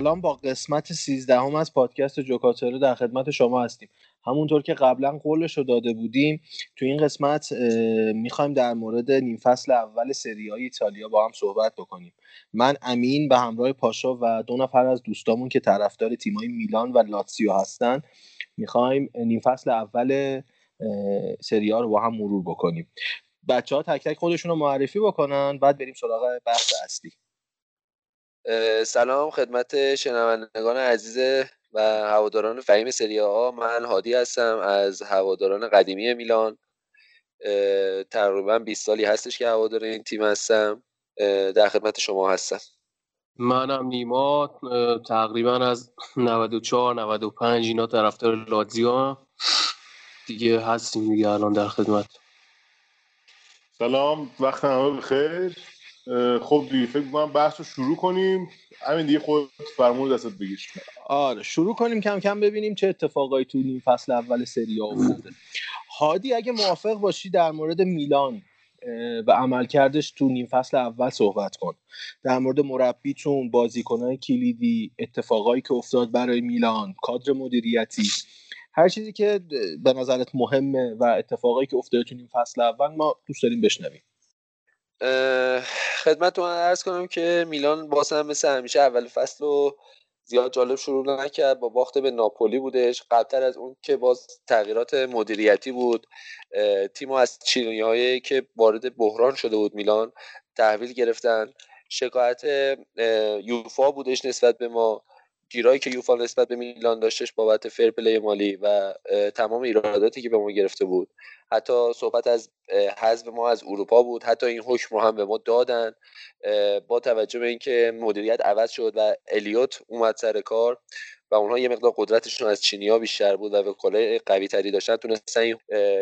سلام با قسمت 13 هم از پادکست جوکاترو در خدمت شما هستیم. همونطور که قبلا قولش رو داده بودیم تو این قسمت می‌خوایم در مورد نیم فصل اول سری های ایتالیا با هم صحبت بکنیم. من امین به همراه پاشا و دو نفر از دوستامون که طرفدار تیمای میلان و لاتسیو هستن می‌خوایم نیم فصل اول سری ها رو با هم مرور بکنیم. بچه ها تک تک خودشون رو معرفی بکنن بعد بریم سراغ بحث اصلی. سلام خدمت شنوندگان عزیز و هواداران فهیم سری ها من هادی هستم از هواداران قدیمی میلان. تقریبا 20 سالی هستش که هوادار این تیم هستم. در خدمت شما هستم. منم نیما. تقریبا از 94 95 اینا طرفدار لاتزیو دیگه هستیم دیگه الان در خدمت. سلام. وقت همه بخیر. خب دیگه فکر کنم بحث رو شروع کنیم. همین دیگه خود فرمون دستت بگیر. آره شروع کنیم کم کم ببینیم چه اتفاقایی تو نیم فصل اول سری افتاده. هادی اگه موافق باشی در مورد میلان و عملکردش تو نیم فصل اول صحبت کن. در مورد مربیتون بازیکنهای کلیدی اتفاقایی که افتاد برای میلان کادر مدیریتی. هر چیزی که به نظرت مهمه و اتفاقایی که افتاده تو نیم فصل اول ما دوست داریم بشنویم. خدمتتون ارز کنم که میلان باز هم مثل همیشه اول فصل رو زیاد جالب شروع نکرد. با باخت به ناپولی بودش. قبلتر از اون که باز تغییرات مدیریتی بود. تیم از چینی که وارد بحران شده بود میلان تحویل گرفتن. شکایت یوفا بودش نسبت به ما. گیرایی که یوفا نسبت به میلان داشتش بابت فر پلی مالی و تمام ایراداتی که به ما گرفته بود. حتی صحبت از حذف ما از اروپا بود. حتی این حکم رو هم به ما دادن. با توجه به اینکه مدیریت عوض شد و الیوت اومد سر کار و اونها یه مقدار قدرتشون از چینیا بیشتر بود و وکالای قوی تری داشتن تونستن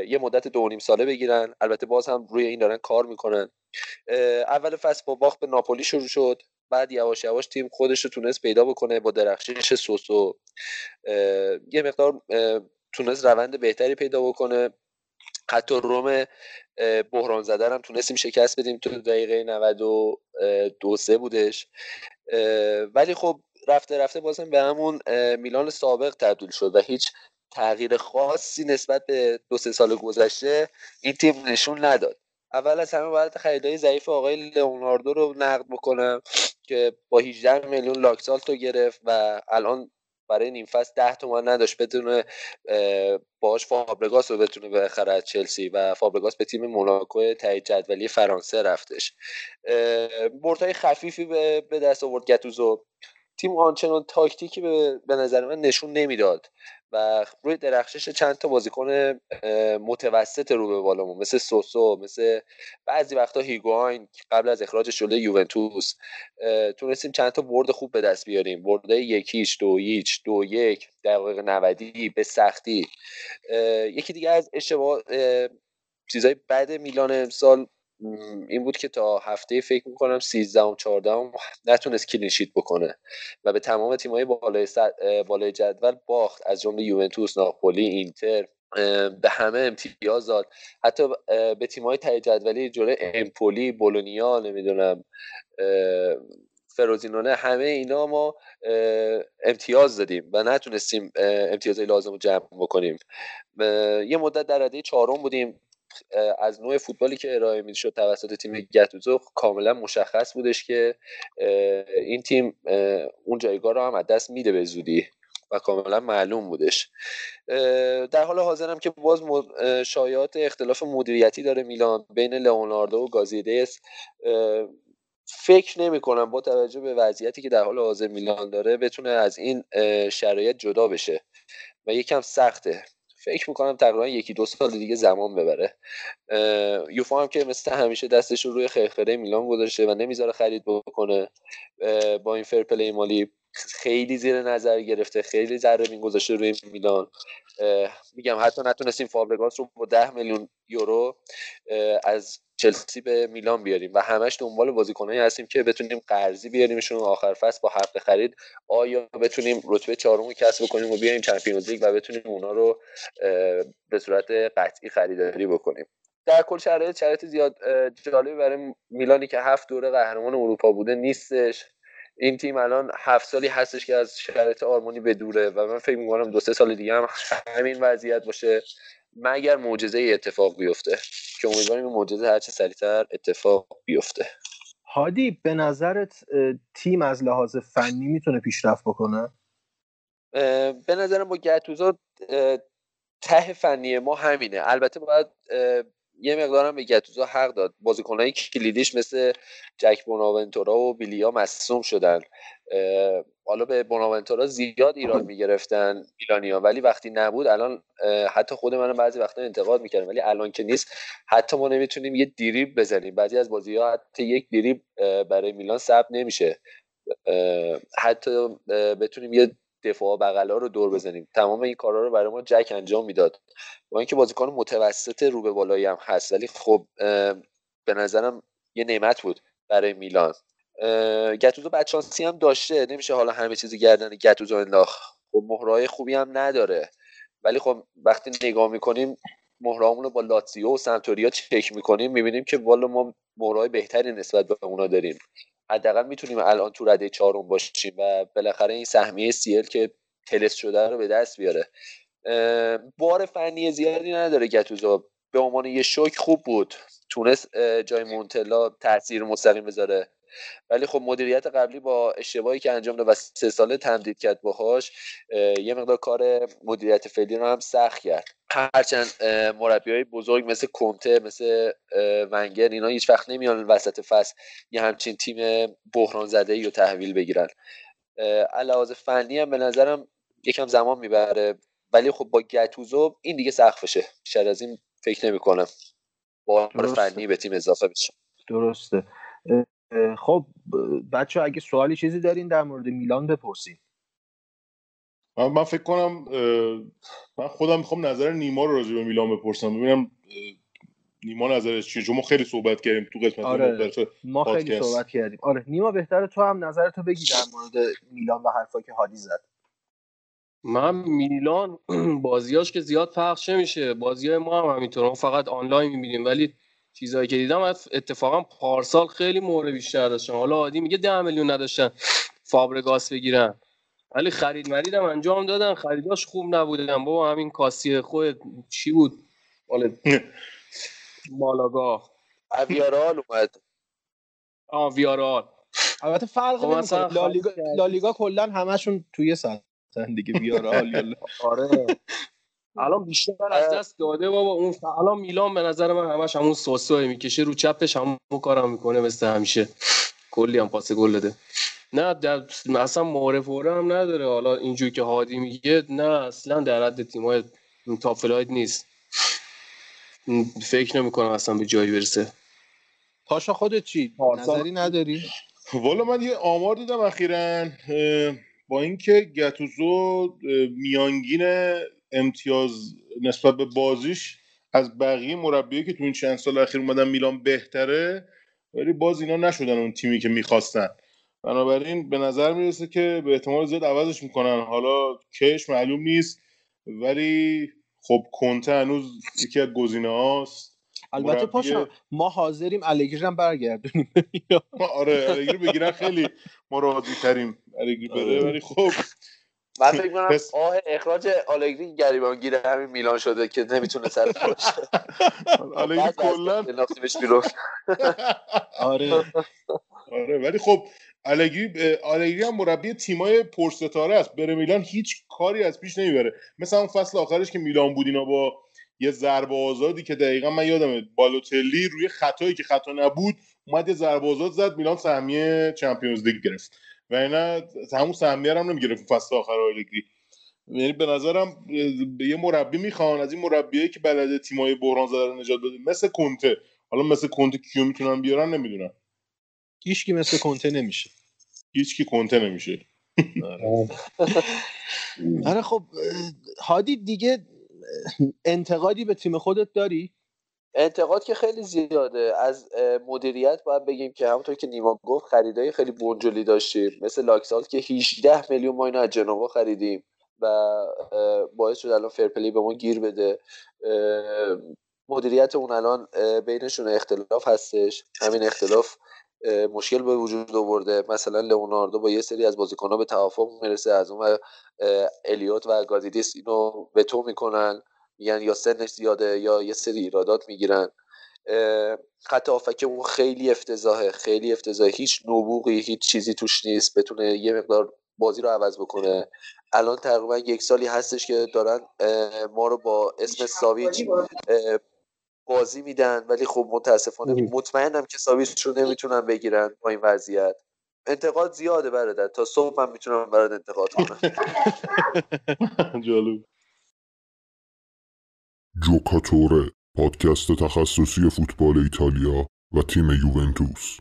یه مدت دو نیم ساله بگیرن. البته باز هم روی این دارن کار می‌کنن. اول فصل با باخت به ناپولی شروع شد. بعد یواش یواش تیم خودش رو تونست پیدا بکنه با درخشش سوسو. یه مقدار تونست روند بهتری پیدا بکنه. حتی روم بحران زده هم تونستیم شکست بدیم تو دقیقه 92 سه بودش. ولی خب رفته رفته بازم به همون میلان سابق تبدیل شد و هیچ تغییر خاصی نسبت به دو سه سال گذشته این تیم نشون نداد. اول از همه باید خریدای ضعیف آقای لئوناردو رو نقد بکنم که با 18 میلیون لاکسالتو گرفت و الان برای نیم فصل 10 تومن نداشت بتونه باش فابرگاس رو بتونه بخره از چلسی و فابرگاس به تیم موناکو تایید جدولی فرانسه رفتش. بردهای خفیفی به دست آورد گتوزو تیم آنچنان تاکتیکی به نظر من نشون نمی‌داد. و روی درخشش چند تا بازیکن متوسط رو به بالامون مثل سوسو مثل بعضی وقتا هیگواین قبل از اخراج شده یوونتوس. تونستیم چند تا برد خوب به دست بیاریم. برده یکیش دو هیچ دو یک دقیقه نودی به سختی. یکی دیگه از اشتباه چیزای بد میلان امسال این بود که تا هفته فکر می‌کنم 13 و 14 نتونست کلینشیت بکنه و به تمام تیم‌های بالای بالای جدول باخت. از جمله یوونتوس، ناپولی، اینتر به همه امتیاز داد. حتی به تیم‌های های جدولی جلوی امپولی، بولونیا نمی‌دونم فروزینونه همه اینا ما امتیاز دادیم و نتونستیم امتیازهای لازم رو جمع بکنیم. یه مدت در رده چهارم بودیم. از نوع فوتبالی که ارائه می‌شد توسط تیم گتوزو کاملا مشخص بودش که این تیم اون جایگاه رو هم از دست میده به زودی و کاملا معلوم بودش. در حال حاضرم که باز شایعات اختلاف مدیریتی داره میلان بین لئوناردو و گازیدس. فکر نمی کنم با توجه به وضعیتی که در حال حاضر میلان داره بتونه از این شرایط جدا بشه و یکم سخته. فکر می‌کنم تقریبا یکی دو سال دیگه زمان ببره. یوفا هم که مثل همیشه دستش رو روی خرخره میلان گذاشته و نمی‌ذاره خرید بکنه. با این فرپلی مالی خیلی زیر نظر گرفته خیلی ذره بین گذاشته روی میلان. میگم حتی نتونستیم فابرگاس رو با ده میلیون یورو از چلسی به میلان بیاریم و همش دنبال بازیکنایی هستیم که بتونیم قرضی بیاریمشون آخر فصل با حق خرید. آیا بتونیم رتبه چهارم کسب بکنیم و بیایم چمپیونز لیگ و بتونیم اونا رو به صورت قطعی خریداری بکنیم؟ در کل شرایط شرایط زیاد جالبی برای میلانی که هفت دوره قهرمان اروپا بوده نیستش. این تیم الان هفت سالی هستش که از شرایط آرمانی به دوره و من فکر می‌کنم دو سه سال دیگه هم همین وضعیت باشه. مگر معجزه اتفاق بیفته؟ که امیدواریم این معجزه هرچه سریعتر اتفاق بیفته. هادی به نظرت تیم از لحاظ فنی می‌تونه پیشرفت بکنه؟ به نظرم با گتوزا ته فنی ما همینه. البته باید یه مقدارم به گتوزا حق داد. بازیکنهای کلیدیش مثل جک بوناونتورا و بیلیا مصوم شدن. حالا به بوناونتورا زیاد ایران می‌گرفتن ایرانیا ولی وقتی نبود الان حتی خود من بعضی وقتا انتقاد می‌کردم. ولی الان که نیست حتی ما نمی‌تونیم یه دیریب بزنیم. بعضی از بازی ها حتی یک دیریب برای میلان ثبت نمیشه. حتی بتونیم یه دفاع بغلا رو دور بزنیم. تمام این کارا رو برای ما جک انجام می‌داد. با اینکه بازیکن متوسط رو به بالایی هم هست ولی خب به نظرم یه نعمت بود برای میلان. گتوزو بچانسی هم داشته. نمیشه حالا همه چیزی گردن گتوزو انداخت. خب مهرهای خوبی هم نداره. ولی خب وقتی نگاه می‌کنیم مهرامون رو با لاتزیو و سمتوریا چک می‌کنیم می‌بینیم که والا ما مهرهای بهتری نسبت به اونا داریم. حداقل می‌تونیم الان تو رده چهارم باشیم و بالاخره این سهمیه سیل که تلس شده رو به دست بیاره. بار فنی زیادی نداره گتوزو. به عنوان یه شوک خوب بود. تونست جای مونتلا تاثیر مستقیم بذاره. ولی خب مدیریت قبلی با اشتباهی که انجام داد و سه ساله تمدید کرد باهاش یه مقدار کار مدیریت فعلی رو هم سخت کرد. هرچند مربی های بزرگ مثل کنته مثل ونگر اینا هیچ وقت نمیان وسط فصل یه همچین تیم بحران زده ای رو تحویل بگیرن. علاوه فنی هم به نظرم یکم زمان می‌بره. ولی خب با گتوزو این دیگه سخفشه بیشتر از این فکر نمی کنم با فنی به تیم اضافه بشه. درسته. خب بچه اگه سوالی چیزی دارین در مورد میلان بپرسید من فکر کنم من خودم می‌خوام نظر نیما رو راجع به میلان بپرسم. ببینم نیما نظرش چیه؟ چون ما خیلی صحبت کردیم تو قسمت آره ما خیلی صحبت کردیم. آره نیما بهتره تو هم نظرتو بگی در مورد میلان و حرفا که هادی زد. من میلان بازیاش که زیاد پخش نمیشه. بازی ما هم همینطور. فقط آنلاین می‌بینیم. ولی چیزایی که دیدم اتفاقا پارسال خیلی مورد بیشتر داشتن حالا عادی میگه ده میلیون نداشتن فابرگاس بگیرن. ولی خرید مریدم انجام دادن. خریداش خوب نبودن. بابا همین کاسی خود چی بود؟ مال مالاگا ویارال اومد. آه ویارال. البته فرق خب نمی‌کنه. لالیگا لالیگا کلا همشون توی سطحن دیگه ویارال آره. الان بیشتر از دست داده بابا اون الان میلان به نظر من همش همون سوسو می‌کشه رو چپش همون کارم می‌کنه مثل همیشه. کلی هم پاس گل داده. نه در اصلا معرف هم نداره. حالا اینجوری که هادی میگه نه اصلا در حد تیمای top flight نیست. فکر نمی‌کنم اصلا به جایی برسه. پاشا خودت چی؟ نظری نداری؟ والا من یه آمار دیدم اخیرا با اینکه گتوزو میانگین امتیاز نسبت به بازیش از بقیه مربیایی که تو این چند سال اخیر اومدن میلان بهتره ولی باز اینا نشدن اون تیمی که می‌خواستن. بنابراین به نظر می‌رسه که به احتمال زیاد عوضش می‌کنن. حالا کش معلوم نیست ولی خب کنته هنوز یکی از گزینه هاست. البته پاشا ما حاضریم الگری هم برگردونیم. آره الگری بگیرن خیلی ما راضی تریم الگری بره. آره. ولی خب من فکر کنم پس... آه اخراج آلگری گریبانگیر همین میلان شده که نمی‌تونه سر باشه. آلگری کلا آره. آره ولی خب آلگری آلگری هم مربی تیمای پرستاره است. بره میلان هیچ کاری از پیش نمی‌بره. مثلا اون فصل آخرش که میلان بود اینا با یه ضربه آزادی که دقیقا من یادمه بالوتلی روی خطایی که خطا نبود اومد یه ضربه زد میلان سهمیه چمپیونز لیگ گرفت. و اینا همون سهمیه هم نمی‌گرفت فصل آخر آلگری. یعنی به نظرم یه مربی می‌خوان از این مربیایی که بلده تیمای بحران زده رو نجات بده مثل کنته حالا مثل کنته کیو می‌تونن بیارن نمی‌دونم. هیچ مثل کنته نمیشه. هیچ کی کنته نمیشه. آره, آره خب هادی دیگه انتقادی به تیم خودت داری؟ انتقاد که خیلی زیاده. از مدیریت باید بگیم که همونطور که نیما گفت خریدای خیلی بنجلی داشتیم. مثل لاکسال که 18 میلیون ما اینو از جنوا خریدیم و باعث شد الان فرپلی به ما گیر بده. مدیریت اون الان بینشون اختلاف هستش. همین اختلاف مشکل به وجود آورده. مثلا لئوناردو با یه سری از بازیکن‌ها به توافق می‌رسه. از اون الیوت و گادیدیس اینو به تو می‌کنن. میگن یا سنش زیاده یا یه سری ایرادات می‌گیرن. خط آفک اون خیلی افتضاحه خیلی افتضاحه. هیچ نبوغی هیچ چیزی توش نیست. بتونه یه مقدار بازی رو عوض بکنه. الان تقریبا یک سالی هستش که دارن ما رو با اسم ساویچ بازی میدن. ولی خب متاسفانه مطمئنم که ساویچ رو نمی‌تونن بگیرن با این وضعیت. انتقاد زیاده برادر. تا صبح من می‌تونم برات انتقاد کنم. جالب. جوکاتوره پادکست تخصصی فوتبال ایتالیا و تیم یوونتوس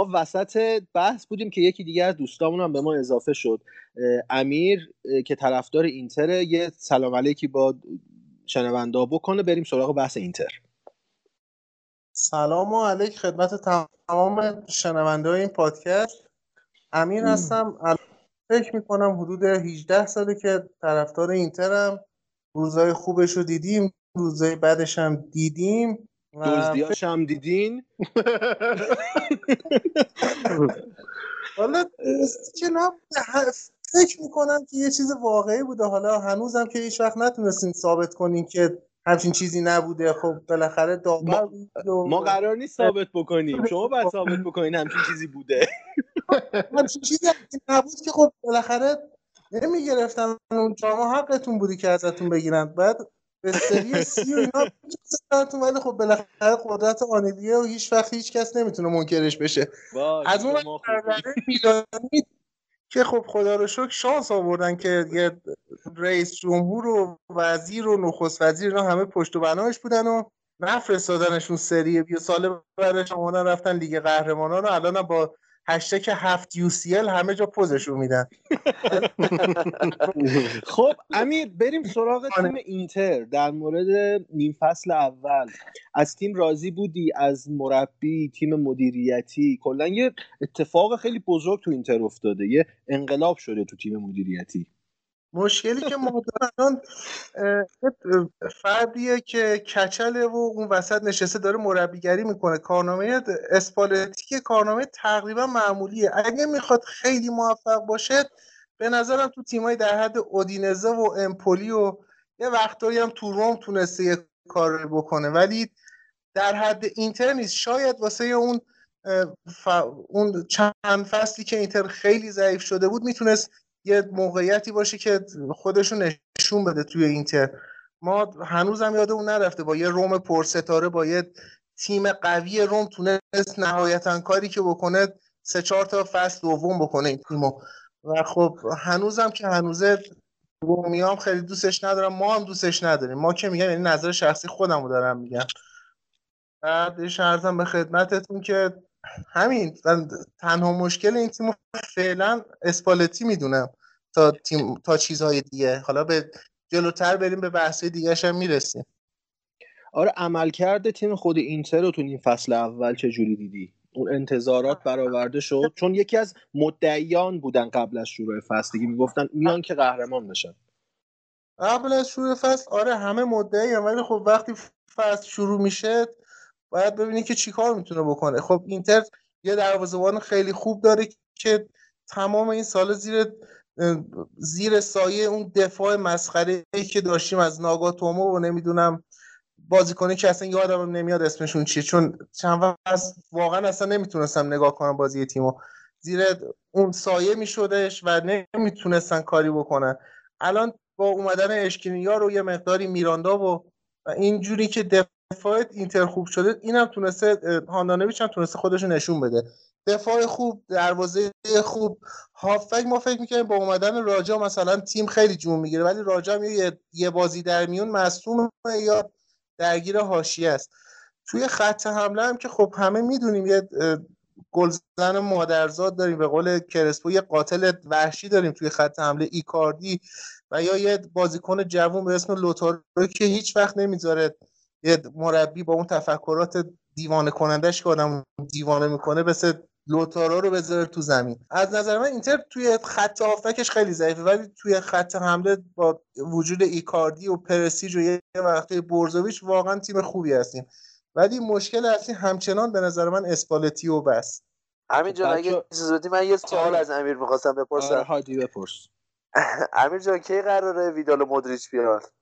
ما وسط بحث بودیم که یکی دیگه از دوستامون هم به ما اضافه شد. امیر که طرفدار اینتر یه سلام علیکی با شنوندا بکنه. بریم سراغ بحث اینتر. سلام و علیک خدمت تمام شنونده این پادکست. امیر هستم. فکر می‌کنم حدود 18 ساله که طرفدار اینترم. روزای خوبش رو دیدیم روزای بعدش هم دیدیم. دزدیاش هم دیدین؟ حالا که فکر می‌کنم که یه چیز واقعی بوده. حالا هنوزم که هیچ وقت نتونستین ثابت کنین که همچین چیزی نبوده. خب بالاخره داور ما, ما قرار نیست ثابت بکنیم. شما باید ثابت بکنین همچین چیزی بوده. همچین چیزی نبود که خب بالاخره نمی‌گرفتن اون شما حقتون بودی که ازتون بگیرن. بعد به سری سی و اینا ولی خب بالاخره قدرت آنیلیه و هیچ وقت هیچ کس نمی‌تونه منکرش بشه. از اون میلانی که خب خدا رو شکر شانس آوردن که یه رئیس جمهور و وزیر و نخست وزیر اینا همه پشت و بناش بودن و نفرستادنشون سری. بیا سال بعدش آمدن رفتن لیگ قهرمانان رو الان با هشتک هفت یو سی همه جا پوزشون میدن. خب امیر بریم سراغ تیم اینتر در مورد نیم فصل اول. از تیم راضی بودی؟ از مربی تیم مدیریتی؟ کلا یه اتفاق خیلی بزرگ تو اینتر افتاده. یه انقلاب شده تو تیم مدیریتی. مشکلی که ما الان فردیه که کچله و اون وسط نشسته داره مربیگری می‌کنه. کارنامه اسپالتی کارنامه تقریبا معمولیه. اگه می‌خواد خیلی موفق باشه به نظرم تو تیمای در حد اودینزه و امپولی و یه وقتایی هم تو روم تونسته یه کار بکنه. ولی در حد اینتر نیست. شاید واسه اون اون چند فصلی که اینتر خیلی ضعیف شده بود می‌تونست یه موقعیتی باشه که خودشون نشون بده توی اینتر. ما هنوزم یاد اون نرفته با یه روم پرستاره با یه تیم قوی روم تونست نهایتا کاری که بکنه سه چهار تا فصل دوم بکنه این تیمو. و خب هنوزم که هنوزه رومی هم خیلی دوستش ندارم ما هم دوستش نداریم. ما که میگم یعنی نظر شخصی خودم رو دارم میگم. بعدش ارزم به خدمتتون که همین تنها مشکل این تیم فعلا اسپالتی می‌دونم تا تیم تا چیزهای دیگه. حالا به جلوتر بریم به بحث دیگه هم می‌رسیم. آره عملکرد تیم خود اینتر رو تو این فصل اول چه جوری دیدی؟ اون انتظارات برآورده شد. چون یکی از مدعیان بودن قبل از شروع فصل. دیگه می‌گفتن میان که قهرمان بشن. قبل از شروع فصل آره همه مدعی هم ولی خب وقتی فصل شروع میشه باید ببینی که چیکار می‌تونه بکنه. خب اینتر یه دروازه‌بان خیلی خوب داره که تمام این سال زیر زیر سایه اون دفاع مسخره ای که داشتیم از ناگاتومو و نمی‌دونم بازیکنی که اصلا یادم نمیاد اسمشون چیه. چون چند وقت واقعا اصلا نمی‌تونستم نگاه کنم بازی تیمو. زیر اون سایه میشدش و نمی‌تونستن کاری بکنن. الان با اومدن اشکینیا رو یه مقداری میراندا و اینجوری که دفاع اینتر خوب شده اینم تونسته هاندانویچ هم تونسته خودش نشون بده. دفاع خوب دروازه خوب. هافک ما فکر می‌کنیم با اومدن راجا مثلا تیم خیلی جون می‌گیره ولی راجا هم یه بازی در میون مصدوم یا درگیر حاشیه است. توی خط حمله هم که خب همه می‌دونیم یه گلزن مادرزاد داریم به قول کرسپو یه قاتل وحشی داریم توی خط حمله ایکاردی و یا یه بازیکن جوون به اسم لوتارو که هیچ وقت نمی‌ذاره یه مربی با اون تفکرات دیوانه کنندش که آدم دیوانه می‌کنه مثل لوتارو رو بذاره تو زمین. از نظر من اینتر توی خط هافبکش خیلی ضعیفه ولی توی خط حمله با وجود ایکاردی و پریشیچ و یه وقتی برزوویچ واقعا تیم خوبی هستیم. ولی مشکل اصلی همچنان به نظر من اسپالتی و بس. امیر جان اگه زودی من یه سوال از امیر می‌خواستم بپرسم. آره هادی بپرس. امیر جان کی قراره ویدال و مودریچ بیاد؟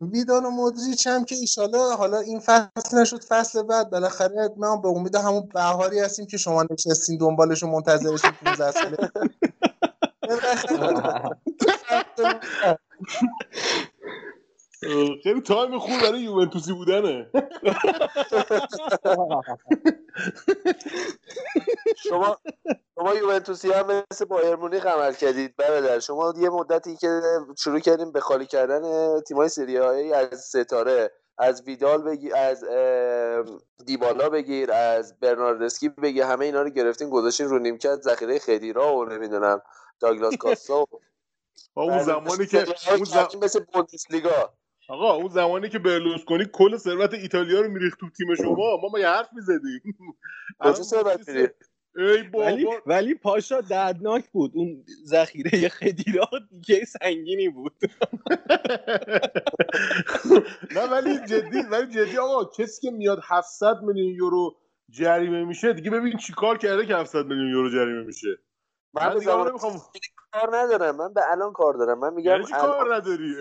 ویدال و مودریچ هم که ایشالا حالا این فصل نشد فصل بعد. بالاخره ما به امید همون بهاری هستیم که شما نشستین دنبالش و منتظرشین 15 ساله. خیلی تایم خوب برای یوونتوسی بودنه. شما شما یوونتوسی هم مثل بایر مونیخ عمل کردید برادر. شما یه مدتی که شروع کردیم به خالی کردن تیمای سری از ستاره از ویدال بگیر از دیبالا بگیر از برناردسکی بگیر همه اینا رو گرفتین گذاشتین رو نیمکت ذخیره خدیرا و نمی‌دونم داگلاس کاسا اون زمانی که اون زم... مثل بوندسلیگا. آقا اون زمانی که برلوسکونی کل ثروت ایتالیا رو میریخت تو تیم شما ما ما یه حرف می‌زدیم؟ کجا ثروت میریخت ای بابا. ولی, ولی پاشا دردناک بود. اون ذخیره خدیرا دیگه سنگینی بود. نه ولی جدی ولی جدی آقا کسی که میاد 700 میلیون یورو جریمه میشه دیگه ببین چیکار کرده که 700 میلیون یورو جریمه میشه؟ من دیگه نمی‌خوام کار ندارم. من به الان کار دارم. من میگم یعنی کار نداری؟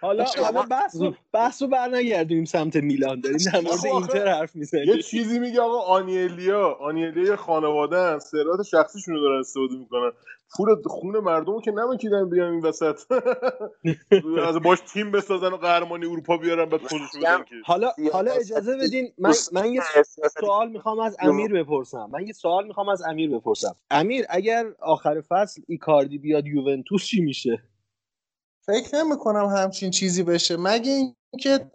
حالا حالا بحث بحث رو برنگردیم سمت میلان. داریم در مورد اینتر حرف می‌زنیم. یه چیزی میگه آقا آنیلیا. آنیلیا خانواده ان ثروت شخصیشون رو دارن استفاده می‌کنن. پول خون مردم که نمیکیدن بیان این وسط. از باش تیم بسازن و قهرمانی اروپا بیارن بعد خودشون حالا حالا اجازه بدین من من یه سوال می‌خوام از امیر بپرسم. من یه سوال می‌خوام از امیر بپرسم. امیر اگر آخر فصل ایکاردی بیاد یوونتوس چی میشه؟ فکر نمی کنم همچین چیزی بشه. مگه اینکه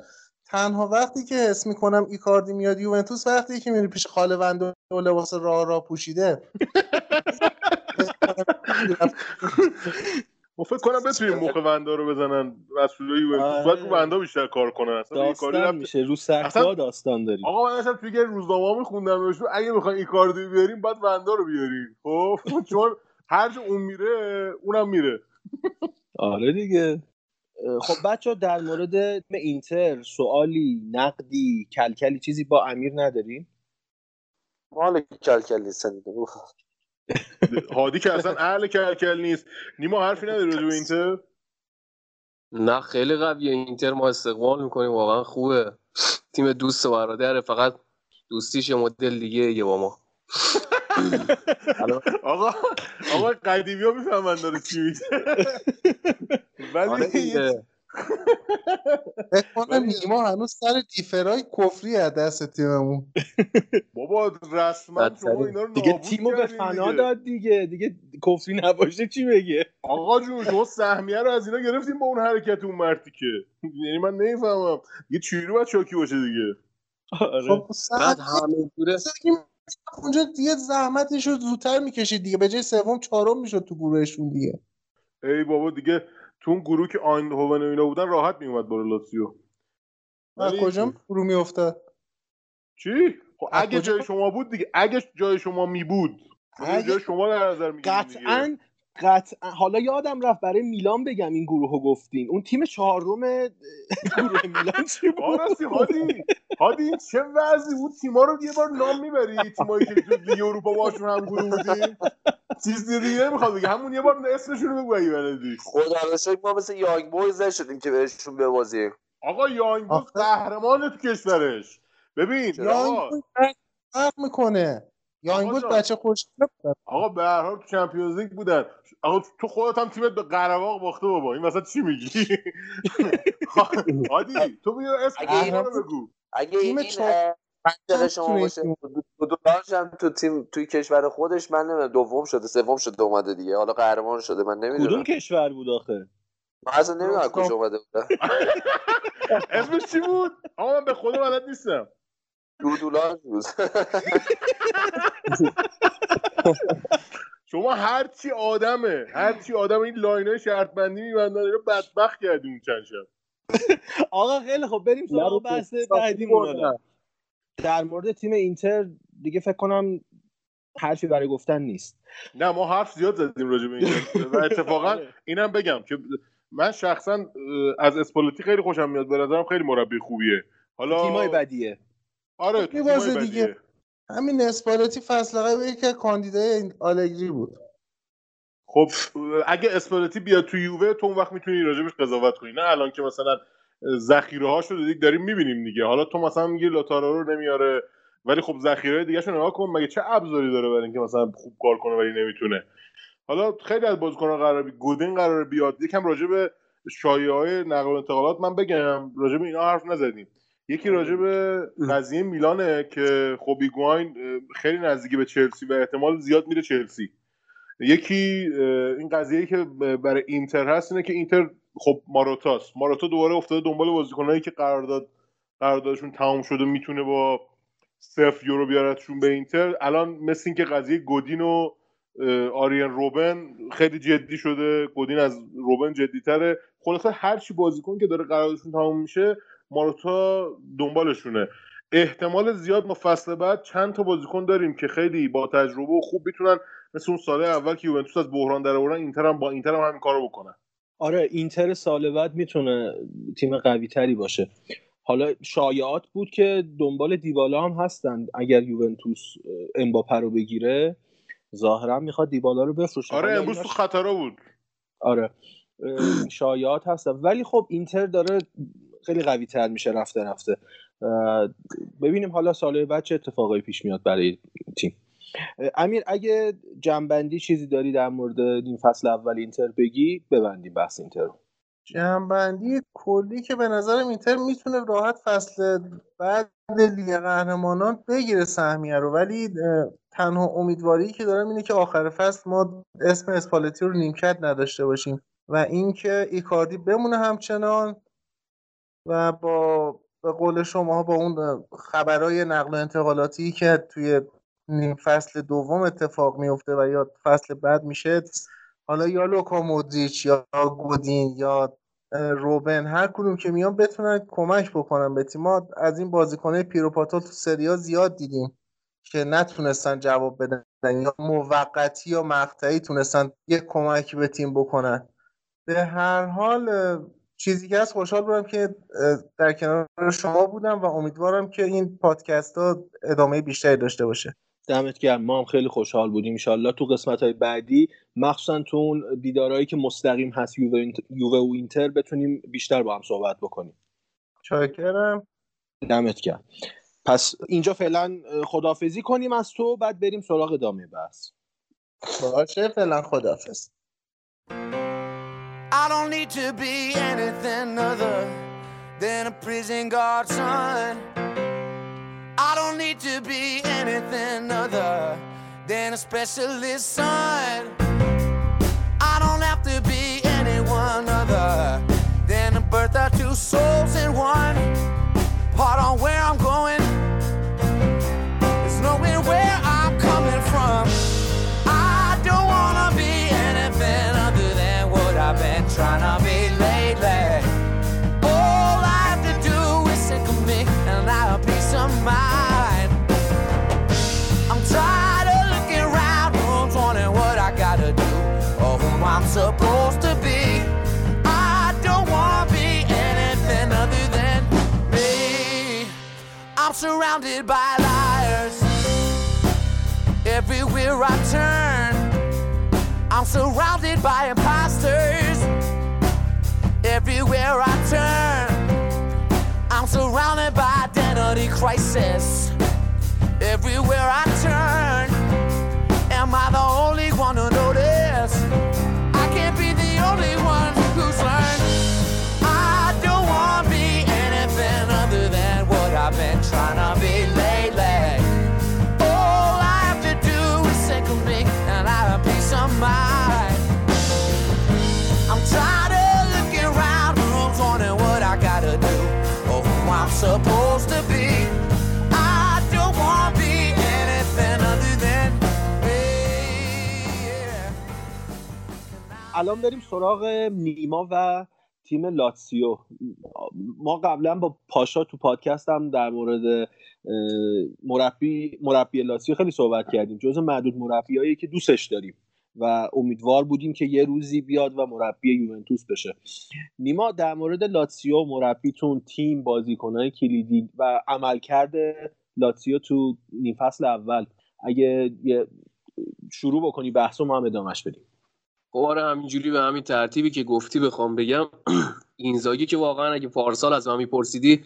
تنها وقتی که حس می‌کنم ایکاردی میاد یوونتوس وقتی که میری پیش خاله وندو و لباس راه را پوشیده. ما فکر کنم بتونیم مخ وندا رو بزنن مسئولای یوونتوس باید رو وندا بیشتر کار کنن. اصلا داستان میشه رو سختا داستان داریم. آقا من اصلا توی روزنامه میخوندم اگه می‌خواین ایکاردی بیاریم باید وندا رو بیاریم. خب؟ چون هر جا اون میره اونم میره. آره دیگه. خب بچه در مورد اینتر سوالی نقدی کلکلی چیزی با امیر نداریم؟ مال کلکل نیستن هادی که اصلا اهل کلکل نیست. نیما حرفی نداری رو اینتر؟ نه خیلی قویه. اینتر ما استقبال می‌کنیم. واقعا خوبه. تیم دوست و برادره. فقط دوستیش مدل دیگه یه با ما. آقا آقا قدیمی ها می‌فهمن داره چی میگه. ولی فکر نیما هنوز سر دیفرای کفری از دست تیممون. بابا رسما شما اینا رو دیگه تیمو به فنا داد دیگه. دیگه کفری نباشه چی بگه؟ آقا جون شما سهمیه رو از اینا گرفتیم با اون حرکت اون مرتی که. یعنی من نمی‌فهمم. یه چیزی رو باید شاکی باشه دیگه. آره. خب بعد همه اونجا دیگه زحمتش رو زودتر می‌کشید دیگه. به جای سوم چهارم می‌شد تو گروهشون دیگه. ای بابا دیگه تو اون گروه که آین هوون اینا بودن راحت میومد برای لاتزیو. ولی کجا گروه میافتاد؟ چی؟ خب اگه جای شما بود دیگه اگه جای شما می بود اگه شما در نظر قطعا قطعا حالا یادم رفت برای میلان بگم این گروه گفتین. اون تیم چهارم گروه میلان چی بود؟ هادی. هادی چه وضعی بود؟ تیما رو یه بار نام می‌بری. تیمایی که تو لیگ اروپا باشون هم گروه بودیم چیز دیگه نمی‌خواد بگه همون یه بار اسمشون رو بگو اگه بلدی. خدا رو ما مثل یانگ بویز نشدیم که بهشون ببازیم. آقا یانگ بویز قهرمان تو کشورش. ببین یانگ بویز می‌کنه. یانگ بویز بچه خوش آقا به هر حال تو Champions League بودن. آقا تو خودت هم تیمت به قره‌باغ باخته بابا. این وسط چی میگی؟ عادی تو بیا اسم رو بگو. اگه این منطقه شما باشه دو هم تو تیم توی کشور خودش من نمی‌دونم دوم شده سوم شده اومده دیگه. حالا قهرمان شده من نمی‌دونم. کدوم کشور بود آخه؟ من اصلا نمی‌دونم کجا اومده بود اسمش چی بود؟ آقا من به خدا بلد نیستم. دو دلار بود. شما هرچی آدمه هرچی آدم این line ای شرط بندی میبندن رو بدبخت کردیم چند شب. آقا خیلی خب بریم سراغ بحث بعدی در مورد تیم اینتر دیگه فکر کنم حرفی برای گفتن نیست. نه ما حرف زیاد زدیم راجع به اینتر. و اتفاقا آره. اینم بگم که من شخصا از اسپالتی خیلی خوشم میاد به نظرم خیلی مربی خوبیه. حالا تیمای بدیه. آره تیمای بدیه. دیگه. همین اسپالتی فصل قبل یکی کاندیدای آلگری بود. خب اگه اسپالتی بیاد تو یووه تو اون وقت می‌تونی راجبش قضاوت کنی. نه الان که مثلا ذخیره هاشو دیگه داریم می‌بینیم دیگه. حالا تو مثلا میگی لوتارو رو نمیاره ولی خب ذخیره دیگه شو نگاه کن مگه چه ابزاری داره برای اینکه مثلا خوب کار کنه ولی نمی‌تونه. حالا خیلی از بازیکن‌ها قرار گودین قرار بیاد. یکم راجع به شایعه های نقل و انتقالات من بگم راجع اینا حرف نزدیم. یکی راجع به قضیه میلانه که خب ایگواین خیلی نزدیکی به چلسی و احتمال زیاد میره چلسی. یکی این قضیه که برای اینتر هست اینه که اینتر خب ماروتاست. ماروتا دوباره افتاده دنبال بازیکنایی که قرارداد قراردادشون تمام شده می‌تونه با صفر یورو بیارتشون به اینتر. الان مثل اینکه قضیه گودین و آریان روبن خیلی جدی شده. گودین از روبن جدیتره. خلاصه هر چی بازیکن که داره قراردادشون تمام میشه ماروتا دنبالشونه. احتمال زیاد ما فصل بعد چند تا بازیکن داریم که خیلی با تجربه و خوب می‌تونن مثل اون ساله اول که یوونتوس از بحران در آوردن اینتر هم با اینتر هم همین کارو بکنن. آره اینتر سال بعد می‌تونه تیم قوی تری باشه. حالا شایعات بود که دنبال دیبالا هم هستند اگر یوونتوس امباپه رو بگیره. ظاهرا می‌خواد دیبالا رو بفروشه. آره امروز تو خطرا بود. آره شایعات هستن. ولی خب اینتر داره خیلی قوی تر میشه رفته رفته. ببینیم حالا سال بعد چه اتفاقایی پیش میاد برای تیم. امیر اگه جنبندی چیزی داری در مورد این فصل اول اینتر بگی ببندیم بحث اینتر رو. جنبندی کلی که به نظرم اینتر می‌تونه راحت فصل بعد لیگ قهرمانان بگیره سهمیه رو. ولی تنها امیدواری که دارم اینه که آخر فصل ما اسم اسپالتی رو نیمکت نداشته باشیم و اینکه ایکاردی بمونه همچنان و با به قول شما با اون خبرهای نقل و انتقالاتی که توی نیم فصل دوم اتفاق میفته و یا فصل بعد میشه حالا یا لوکا مودریچ یا گودین یا روبن هر کدوم که میان بتونن کمک بکنن به تیم. ما از این بازیکنه پیروپاتول تو سریا زیاد دیدیم که نتونستن جواب بدن یا موقتی یا مقطعی تونستن یک کمکی به تیم بکنن. به هر حال چیزی که هست خوشحال بودم که در کنار شما بودم و امیدوارم که این پادکست ها ادامه بیشتری داشته باشه. دمت گرم. ما هم خیلی خوشحال بودیم انشالله تو قسمت های بعدی مخصوصا تو اون دیدارهایی که مستقیم هست یووه و اینتر بتونیم بیشتر با هم صحبت بکنیم. چاکرم. دمت گرم. پس اینجا فعلا خدافزی کنیم از تو بعد بریم سراغ ادامه بحث. باشه فعلا خدافز don't need to be anything other than a prison guard son. I don't need to be anything other than a specialist son. Surrounded by liars. Everywhere I turn, I'm surrounded by imposters. Everywhere I turn, I'm surrounded by identity crisis. Everywhere I turn, am I the only one who notice? I can't be the only trying to be lately. All I have to do is think of me, and I have peace of mind. I'm tired of looking around rooms, wondering what I gotta do or who I'm supposed to be. I don't want to be anything other than me. الان بریم سراغ نیما و تیم لاتسیو. ما قبلا با پاشا تو پادکست هم در مورد مربی مربی لاتسیو خیلی صحبت کردیم. جز معدود مربیایی که دوستش داریم و امیدوار بودیم که یه روزی بیاد و مربی یوونتوس بشه. نیما در مورد لاتسیو مربیتون تیم بازیکنهای کلیدی و عملکرد لاتسیو تو نیم فصل اول اگه شروع بکنی بحث رو ما هم ادامهش بدیم. آره همینجوری به همین ترتیبی که گفتی بخوام بگم. اینزاگی که واقعا اگه پارسال از من میپرسیدی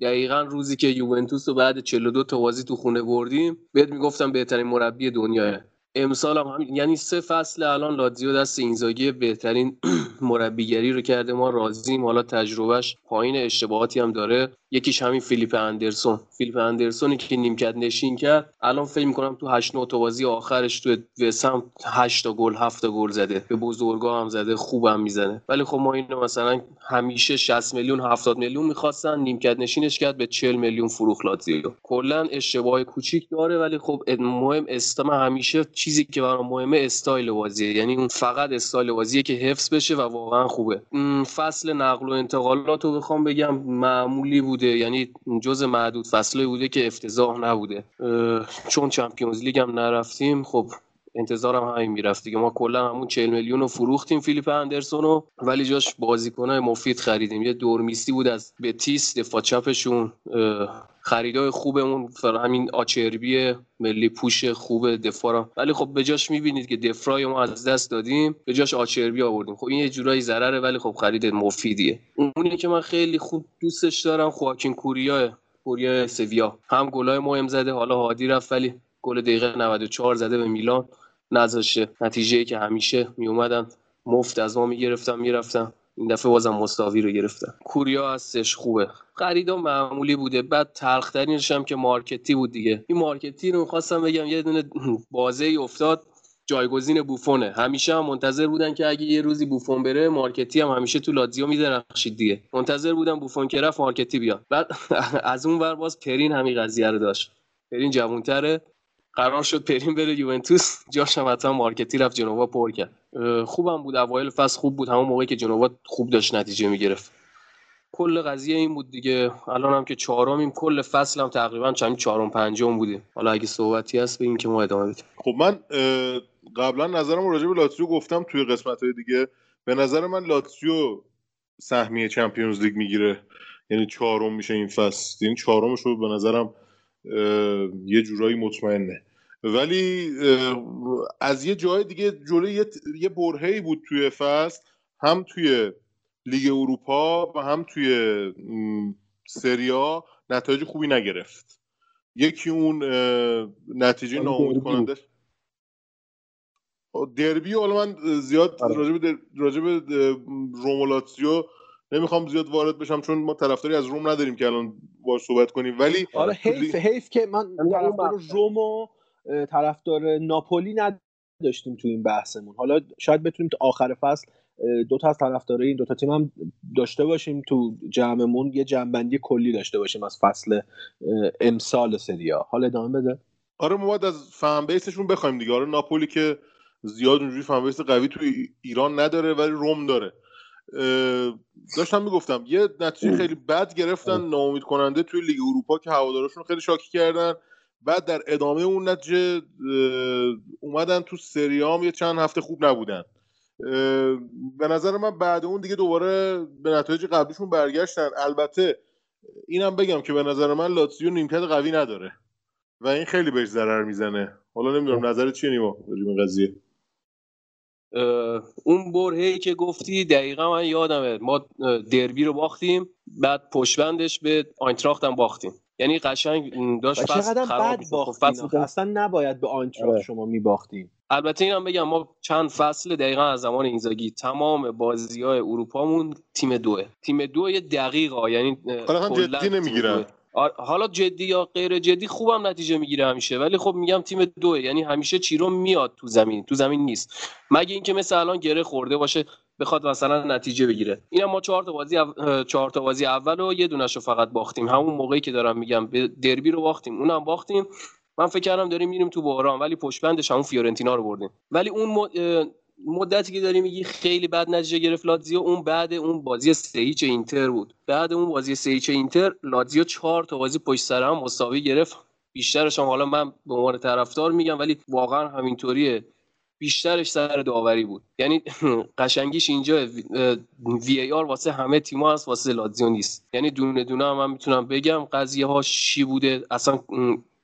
دقیقا روزی که یوونتوس رو بعد 42 تا بازی تو خونه بردیم بهت می‌گفتم بهترین مربی دنیاه. امسال هم همین یعنی سه فصل الان لاتزیو دست اینزاگی بهترین مربیگری رو کرده. ما راضیم حالا تجربهش پایین اشتباهاتی هم داره. یکیش همین فیلیپ اندرسون. فیلیپ اندرسونی که نیمکت نشین کرد الان فکر می‌کنم تو 8 9 تا بازی آخرش تو وستهام 8 تا گل 7 تا گل زده. به بزرگا هم زده خوبم می‌زنه. ولی خب ما اینو مثلا همیشه 60 میلیون 70 میلیون می‌خواستن نیمکت نشینش کرد به 40 میلیون فروخت لاتزیو. کلا اشتباه کوچیک داره ولی خب مهم استم همیشه چیزی که برام مهمه استایل بازیه. یعنی اون فقط استایل بازیه که حفظ بشه و واقعا خوبه. فصل نقل و انتقالات رو بخوام بگم معمولی بوده یعنی جز معدود فصله بوده که افتضاح نبوده. چون Champions League هم نرفتیم خب انتظارم همین می‌رفت دیگه. ما کلا همون 40 میلیون رو فروختیم فیلیپ اندرسون رو ولی جاش بازیکنای مفید خریدیم. یه دورمیسی بود از بتیس دفاع چپشون خریدای خوبمون همین آچربی ملی پوش خوب دفاع رو. ولی خب به جاش می‌بینید که دفرای ما از دست دادیم به جاش آچربی آوردیم. خب این یه جورایی ضرره ولی خب خرید مفیدیه. اونی که من خیلی خوب دوستش دارم خواکین کوریا کوریا سویا. هم گلای مهم زده حالا هادی رفت ولی گل دقیقه 94 زده به میلان. نذاشه نتیجه که همیشه میومدن مفت از ما می‌گرفتن می‌رفتن. این دفعه بازم مساوی رو گرفتن. کوریا هستش. خوبه. خریدا معمولی بوده. بعد تلخترینش هم که مارکتی بود دیگه. این مارکتی رو می‌خواستم بگم یه دونه بازه ای افتاد. جایگزین بوفونه. همیشه هم منتظر بودن که اگه یه روزی بوفون بره مارکتی هم همیشه تو لاتزیو میدرخشید دیگه. منتظر بودن بوفون که رفت مارکتی بیاد. بعد از اون ور باز پرین همین قضیه رو داشت. پرین جوانتره. قرار شد پرین بره یوونتوس. جاش هم حتما مارکتی رفت جنوا پر کرد. خوبم بود. اوایل فصل خوب بود. همون موقعی که جنوا خوب داشت نتیجه می‌گرفت. کل قضیه این بود دیگه. الان هم که چهارمیم کل فصل هم تقریبا چند چهارم پنجم بودیم. حالا اگه صحبتی هست بگیم که ما ادامه بدیم. خب من قبلا نظرم راجع به لاتسیو گفتم توی قسمت های دیگه. به نظر من لاتسیو سهمیه چمپیونز لیگ می‌گیره. یعنی چهارم میشه این فصل. یعنی چهارمش رو به نظرم یه جورایی مطمئنه. ولی از یه جای دیگه جلوی یه, برهه‌ای بود توی فصل هم توی لیگ اروپا و هم توی سریا نتایج خوبی نگرفت یکی اون نتیجه آره، ناامید دربی کننده دربی حالا من زیاد آره. راجب در... راجب روم و لاتزیو نمی‌خوام زیاد وارد بشم چون ما طرفداری از روم نداریم که الان باش صحبت کنیم ولی آره تو حیف حیف که من اون طرفدار. روم و طرفدار ناپولی نداشتیم تو این بحثمون. حالا شاید بتونیم تا آخر فصل دو تا از طرفدارای این دو تا تیم هم داشته باشیم تو جمعمون یه جنبندی کلی داشته باشیم از فصل امسال سریا حالا ادامه بده. آره ما باید از فن بیسشون بخوایم دیگه. آره ناپولی که زیاد اونجوری فن بیس قوی توی ایران نداره ولی روم داره. داشتم می‌گفتم یه نتیجه خیلی بد گرفتن ناامید کننده توی لیگ اروپا که هوادارشون خیلی شاکی کردن. بعد در ادامه اون نتیجه اومدن تو سریام یه چند هفته خوب نبودن. به نظر من بعد اون دیگه دوباره به نتایج قبلیشون برگشتن. البته اینم بگم که به نظر من لاتزیو نیمکت قوی نداره و این خیلی بهش ضرر می‌زنه. حالا نمی‌دونم نظرت چیه نیما راجع این قضیه؟ اون برهی که گفتی دقیقا من یادمه. ما دربی رو باختیم بعد پشبندش به آینتراخت هم باختیم. یعنی قشنگ داشت فصل خراب بد. خب. اصلا نباید به آنتراخت آره. شما میباختین البته اینم بگم ما چند فصل دقیقا از زمان اینزاگی تمام بازی های اروپامون تیم دوه تیم دو یه دقیقا یعنی حالا جدی نمی‌گیرن. حالا جدی یا غیر جدی خوبم نتیجه می‌گیره همیشه ولی خب میگم تیم دوه یعنی همیشه چیرو میاد تو زمین تو زمین نیست مگه اینکه مثل الان گره خورده باشه بخواد مثلا نتیجه بگیره. اینم ما چهار تا بازی او... چهار تا بازی اول یه دونش فقط باختیم. همون موقعی که دارم میگم دربی رو باختیم. اونم باختیم. من فکر کردم داریم میریم تو بحران ولی پشت بندش همون فیورنتینا رو بردیم. ولی اون مدتی که داری میگی خیلی بد نتیجه گرفت لاتزیو. اون بعد اون بازی سهیچ اینتر بود. بعد اون بازی سهیچ اینتر لاتزیو چهار تا بازی پشت سر هم مساوی گرفت. بیشترش حالا من به عنوان طرفدار میگم ولی واقعا همینطوریه. بیشترش سر داوری بود. یعنی قشنگیش اینجا وی ای آر واسه همه تیم‌ها هست واسه لاتزیو نیست. یعنی دونه دونه هم من می‌تونم بگم قضیه ها چی بوده اصلا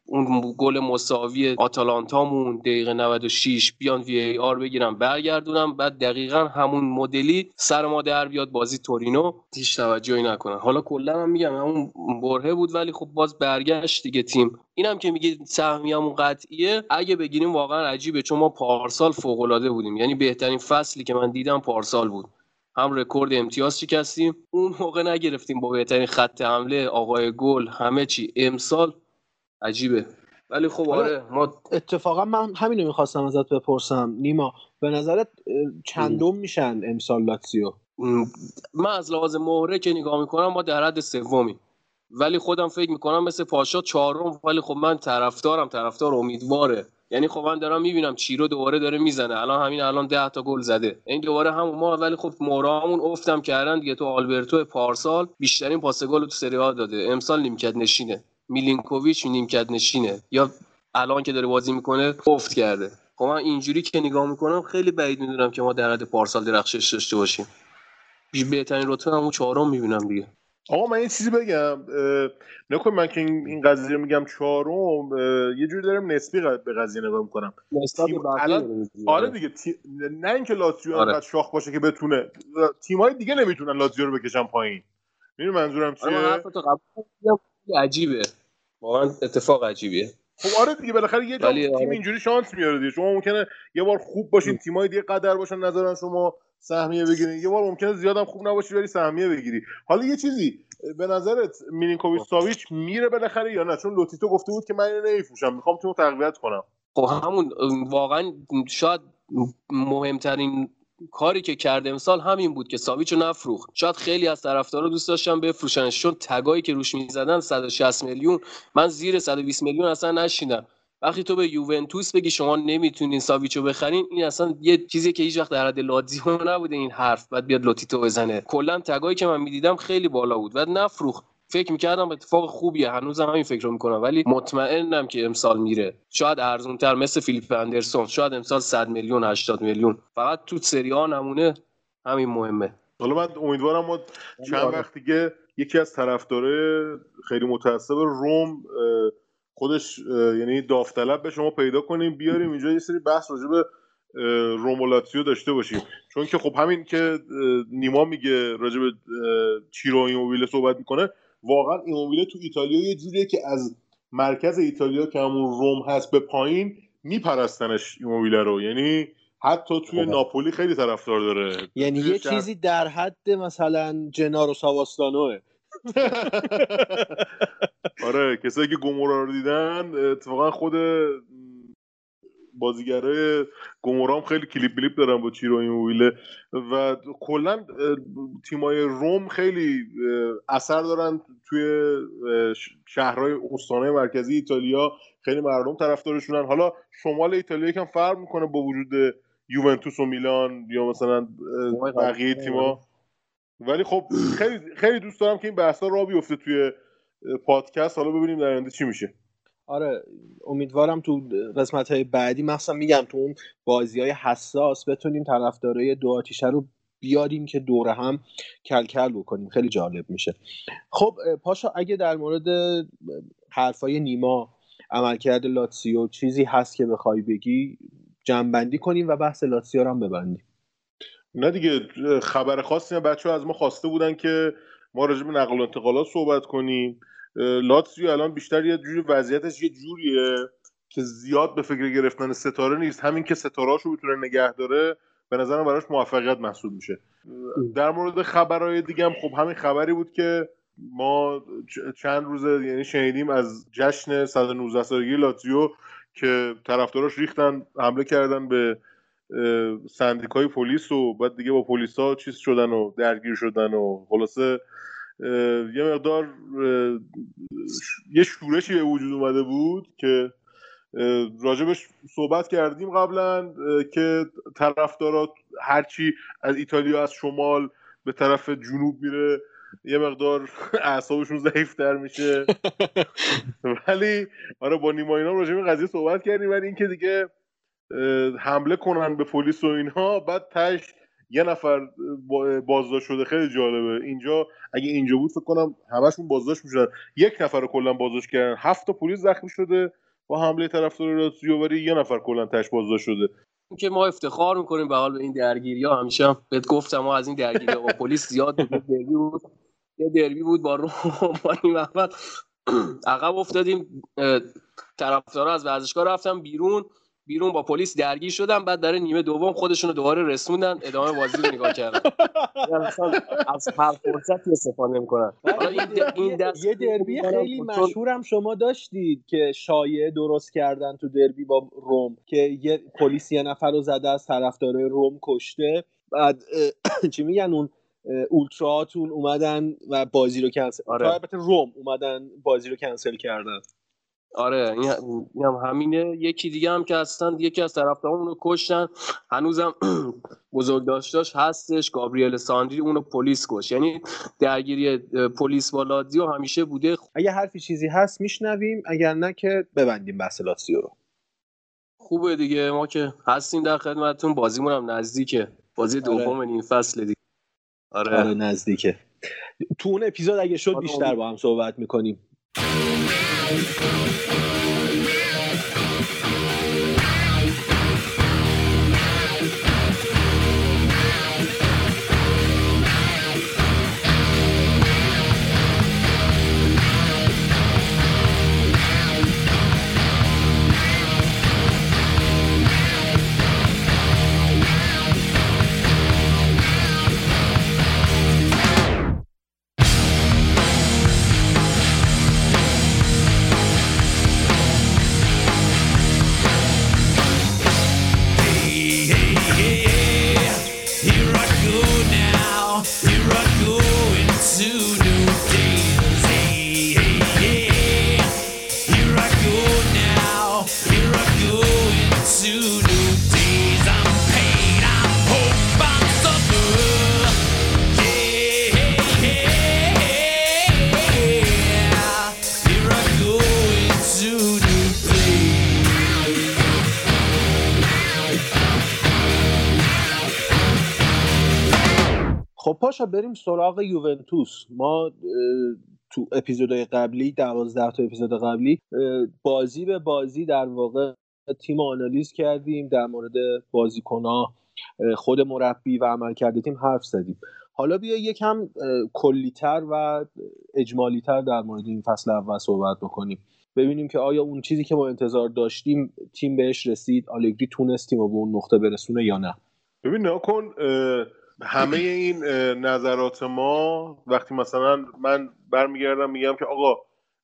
اون گل مساوی آتالانتامون دقیقه 96 بیان وی ای آر بگیرم برگردونم. بعد دقیقا همون مدلی سر ما در بیاد بازی تورینو. هیچ توجهی نکنن حالا کلا هم میگم همون برهه بود ولی خب باز برگشت دیگه تیم. اینم که میگه سهمیمون قطعیه. اگه بگیریم واقعا عجیبه چون ما پارسال فوق العاده بودیم. یعنی بهترین فصلی که من دیدم پارسال بود. هم رکورد امتیاز شکستیم اون موقع نگرفتیم با بهترین خط حمله آقای گل همه چی. امسال عجیبه. ولی خب آره ما اتفاقا من همینو می‌خواستم ازت بپرسم. نیما به نظرت چندم میشن امسال لاتسیو من از لحاظ مهره که نگاه می‌کنم ما در حد سومی ولی خودم فکر می‌کنم مثل پاشا چهارم. ولی خب من طرفدارم طرفدار امیدواره. یعنی خب من دارم می‌بینم چیرو دوباره داره می‌زنه. الان همین الان 10 تا گل زده. این دوباره همون ما ولی خب مهرهامون افتم کردن دیگه. تو آلبرتو پارسال بیشترین پاس گل تو سری داده. امسال نیمکت نشینه. میلینکوویچ نیمکت نشینه. یا الان که داره بازی می‌کنه افت کرده. خب من اینجوری که نگاه می‌کنم خیلی بعید می‌دونم که ما در حد پارسال درخشش داشته باشیم. بهترین رتبه همون چهارم می‌بینم دیگه. آقا من یه چیزی بگم. نکن من که این قضیه رو میگم چهارم. یه جوری دارم نسبی به قضیه نگاه می‌کنم. تیم- الان- می‌گی. آره دیگه تی... نه اینکه لاتزیو آره. انقدر شاخ باشه که بتونه. تیم‌های دیگه نمی‌تونن لاتزیو رو بکشن پایین. می‌دونی منظورم آره من عجیبه. واقعا اتفاق عجیبیه. خب آره دیگه بالاخره یه جا ولی تیم آره. اینجوری شانس میاره دیگه. شما ممکنه یه بار خوب باشین تیمای دیگه قدر باشن نذارن شما سهمیه بگیرین. یه بار ممکنه زیادم خوب نباشی ولی سهمیه بگیری. حالا یه چیزی به نظرت میلینکوویچ ساویچ میره بالاخره یا نه؟ چون لوتیتو گفته بود که من اینو نمیفروشم می‌خوام تیمو تقویت کنم. خب همون واقعا شاید مهمترین کاری که کرده امسال همین بود که ساویچ رو نفروخت. شاید خیلی از طرفدارا دوست داشتن بفروشنش چون tag ایی که روش می‌زدن 160 میلیون. من زیر 120 میلیون اصلا نشنیدم وقتی تو به یوونتوس بگی شما نمی‌تونین ساویچو بخرین این اصلا یه چیزی که هیچ وقت در حد لاتزیو نبوده این حرف. بعد بیاد لوتیتو بزنه. کلا tag ایی که من می‌دیدم خیلی بالا بود. و نفروخت. فکر می‌کردم اتفاق خوبیه هنوزم همین فکر رو می‌کنم ولی مطمئنم که امسال میره. شاید ارزونتر مثل فیلیپ اندرسون. شاید امسال 100 میلیون 80 میلیون. فقط تو سری آ نمونه همین مهمه. حالا من امیدوارم ما چند آره. وقت دیگه یکی از طرفدارای خیلی متعصب روم خودش یعنی داوطلب به شما پیدا کنیم بیاریم اینجا یه سری بحث راجع به اه، روم و لاتزیو داشته باشیم. چون که خب همین که نیما میگه راجع به چیرو ایموبیله صحبت می‌کنه واقعا ایموبیله تو ایتالیا یه جوریه که از مرکز ایتالیا که همون روم هست به پایین میپرستنش ایموبیله رو. یعنی حتی توی آره. ناپولی خیلی طرفدار داره. یعنی یه چیزی در حد مثلا جنارو ساواستانوه. آره کسایی که گومورا رو دیدن اتفاقا خود بازیگرای گومورا هم خیلی کلیپ بلیپ دارن با چیرو ایموبیله و کلا تیمای روم خیلی اثر دارن توی شهرهای استانهای مرکزی ایتالیا. خیلی مردم طرفدارشونن. حالا شمال ایتالیا یکم فرق می‌کنه با وجود یوونتوس و میلان یا مثلا بقیه تیما ولی خب خیلی خیلی دوست دارم که این بحثا را بیفته توی پادکست. حالا ببینیم در آینده چی میشه. آره امیدوارم تو قسمت های بعدی مخصوصا میگم تو اون بازی های حساس بتونیم طرفدارای دو آتیشه رو بیاریم که دور هم کلکل بکنیم. خیلی جالب میشه. خب پاشا اگه در مورد حرفای نیما عملکرد لاتسیو چیزی هست که بخوای بگی جنبندی کنیم و بحث لاتسیو رو هم ببندیم. نه دیگه خبر خاصی بچه ها از ما خواسته بودن که ما راجع به نقل و انتقالات صحبت کنیم. لاتسیو الان بیشتر یه جوری وضعیتش یه جوریه که زیاد به فکر گرفتن ستاره نیست. همین که ستارهاشو بتونه نگه داره به نظرم براش موفقیت محسوب میشه. در مورد خبرهای دیگه هم خب همین خبری بود که ما چند روزه یعنی شنیدیم از جشن 119 سالگی لاتزیو که طرفداراش ریختن حمله کردن به سندیکای پلیس و بعد دیگه با پلیس ها چیز شدن و درگیر شدن و خلاصه یه مقدار یه شورشی به وجود اومده بود که راجبش صحبت کردیم قبلا که طرفدارات هرچی از ایتالیا از شمال به طرف جنوب میره یه مقدار اعصابشون ضعیفتر میشه. ولی آره با نیما اینا راجع به قضیه صحبت کردیم ولی اینکه دیگه حمله کنن به پلیس و اینها بعد تش یه نفر بازداشت شده خیلی جالبه. اینجا اگه اینجا بود فکر کنم همشون بازداشت می‌شدن. یک نفر رو کلا بازداشت کردن. هفت تا پلیس زخمی شده با حمله طرفدار لاتزیو ولی یه نفر کلا تش بازداشت شده. که ما افتخار می‌کنیم به حال این درگیری. ها همیشه هم بهت گفتم ما از این درگیری با پلیس زیاد درگیری بود. یه دربی بود با روم با این عقب افتادیم. طرفدارا از ورزشگاه رفتم بیرون. بیرون با پلیس درگیر شدن بعد در نیمه دوم خودشون رو دوباره رسوندن ادامه بازی رو نگاه کردن. یعنی از هر فرصتی استفاده می‌کنن. این یه دربی خیلی مشهورم شما داشتید که شایعه درست کردن تو دربی با روم که یه پلیس یه نفر رو زده از طرفدارای روم کشته. بعد چی میگن اون اولتراتون اومدن و بازی رو کنسل آره. البته روم اومدن بازی رو کنسل کردن. آره این هم همینه. یکی دیگه هم که هستن یکی از طرفداران رو کشتن. هنوزم بزرگ داشتاش هستش گابریل ساندری. اونو پلیس کش یعنی درگیری پلیس با لاتزیو همیشه بوده. اگه حرفی چیزی هست میشنویم. اگر نه که ببندیم بحث لاتزیو رو. خوبه دیگه. ما که هستیم در خدمتتون. بازیمون هم نزدیکه. بازی آره. دوم این فصل دیگه. آره. آره نزدیکه. تو اون اپیزود اگه شد بیشتر با هم صحبت می‌کنیم. Thank you. پاشا بریم سراغ یوونتوس. ما تو اپیزودهای قبلی دوازده تا اپیزود قبلی بازی به بازی در واقع تیم آنالیز کردیم در مورد بازیکنها خود مربی و عملکرد تیم حرف زدیم. حالا بیا یکم کلیتر و اجمالیتر در مورد این فصل اول صحبت بکنیم. ببینیم که آیا اون چیزی که ما انتظار داشتیم تیم بهش رسید آلگری تونست تیم رو به اون نقطه برسونه یا نه. ببین نکن همه این نظرات ما وقتی مثلا من برمیگردم میگم که آقا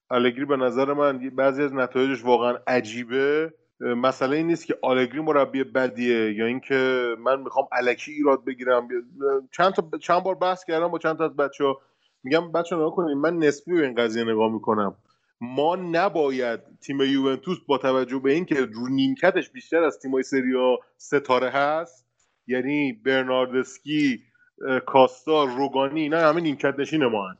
آلگری به نظر من بعضی از نتایجش واقعا عجیبه. مسئله این نیست که آلگری مربی بدیه یا اینکه من می‌خوام الکی ایراد بگیرم. چند تا چند بار بحث کردم با چند تا از بچه ها میگم بچه ها کنیم من نسبی به این قضیه نگاه می‌کنم. ما نباید تیم یوونتوس با توجه به اینکه رو نیمکتش بیشتر از تیمای سریا ستاره هست یعنی برناردسکی کاستا روگانی اینا همه نیمکت نشین ما هن.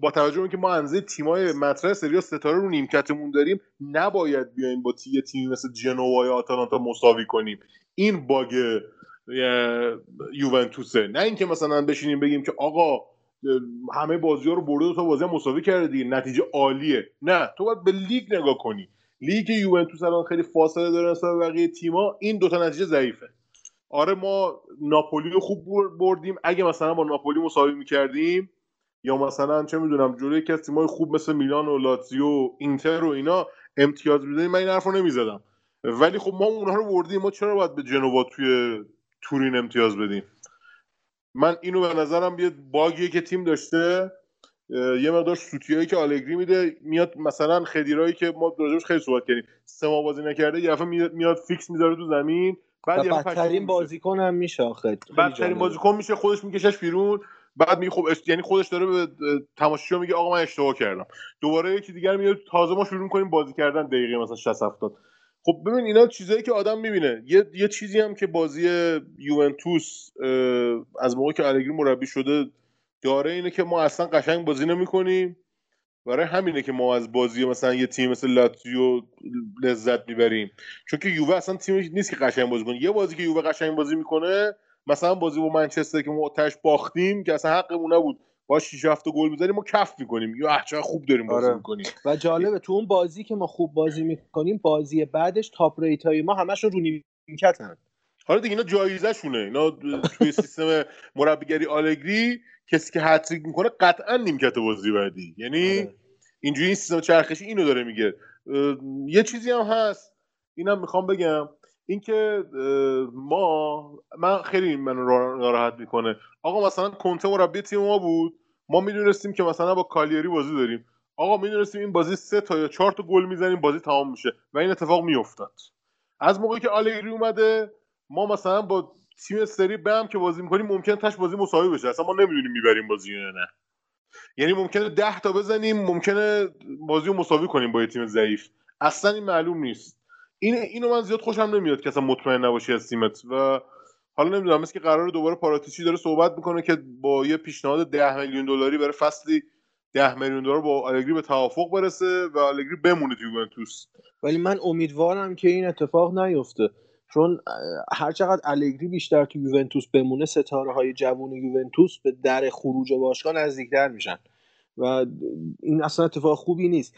با توجه به که ما انزه تیمای مطرح سری ستاره رو نیمکتمون داریم نباید بیایم با تی تیمی مثل جنوا یا آتالانتا مساوی کنیم. این باگ یوونتوسه. نه اینکه مثلا بشینیم بگیم که آقا همه بازی ها رو برده تا بازی مساوی کرده نتیجه عالیه. نه تو باید به لیگ نگاه کنی. لیگ یوونتوس الان خیلی فاصله داره نسبت بقیه تیما این دوتا نتیجه ضعیفه. آره ما ناپولی رو خوب بردیم. اگه مثلا با ناپولی مساوی می‌کردیم یا مثلا چه می‌دونم یکی از تیمای خوب مثل میلان و لاتزیو اینتر و اینا امتیاز می‌دادیم من این حرف رو نمی‌زدم. ولی خب ما اونها رو بردیم. ما چرا باید به جنوا توی تورین امتیاز بدیم؟ من اینو به نظرم یه باگیه که تیم داشته. یه مقدار سوتیایی که آلگری میده میاد مثلا خدیرایی که ما راجعش خیلی صحبت کردیم. سه بازی نکرده یه میاد فیکس می‌ذاره تو زمین. بعد بدترین بازیکن هم میشه آخه. بدترین بازیکن میشه خودش میکشش بیرون. بعد میگه خب یعنی خودش داره به تماشاچی میگه آقا من اشتباه کردم. دوباره یکی دیگر میاد تازه ما شروع کنیم بازی کردن. دقیقه مثلا 60 70 خب ببین اینا چیزایی که آدم می‌بینه. یه یه چیزی هم که بازی یوونتوس از موقعی که الگری مربی شده داره اینه که ما اصلا قشنگ بازی نمی‌کنیم. برای همینه که ما از بازی مثلا یه تیم مثل لاتزیو لذت می‌بریم. چون که یووه اصلا تیم نیست که قشنگ بازی کنه. یه بازی که یووه قشنگ بازی می‌کنه مثلا بازی با منچستر که ما تهش باختیم که اصلا حقمون نبود. با 6 7 گل بزنیم ما کف می‌کنیم. یا چقدر خوب داریم بازی آره. می‌کنیم. و جالبه تو اون بازی که ما خوب بازی می‌کنیم بازی بعدش top rate های ما همشون رو نیمکتن حالا دیگه اینا جایزه شونه اینا توی سیستم مربیگری آلگری کسی که هتریک می‌کنه قطعا نیمکت بازی بعدی. یعنی آره. اینجوری این سیستم چرخشی اینو داره میگه. یه چیزی هم هست. اینم می‌خوام بگم. اینکه ما من خیلی منو ناراحت می‌کنه. آقا مثلا کنته مربی تیم ما بود. ما می‌دونستیم که مثلا با کالیاری بازی داریم. آقا می‌دونستیم این بازی سه تا یا چهار تا گل می‌زنیم بازی تمام میشه. و این اتفاق میافتاد. از موقعی که آلگری اومده ما مثلا با تیم سری بم که بازی می‌کنیم ممکن تاش بازی مساوی بشه. اصلا ما نمی‌دونیم می‌بریم بازی یا نه. یعنی ممکنه ده تا بزنیم ممکنه بازی رو مساوی کنیم با یه تیم ضعیف. اصلا این معلوم نیست. این اینو من زیاد خوشم نمیاد که اصلا مطمئن نباشی از تیمت. و حالا نمی‌دونم مثل که قرار دوباره پاراتیچی داره صحبت می‌کنه که با یه پیشنهاد ده میلیون دلاری برای فصلی ده میلیون دلار با آلگری به توافق برسه و آلگری بمونه تو یوونتوس. ولی من امیدوارم که این اتفاق نیفته. چون هر چقدر الگری بیشتر تو یوونتوس بمونه ستاره های جوون یوونتوس به در خروج باشگاه نزدیکتر میشن. و این اصلا اتفاق خوبی نیست.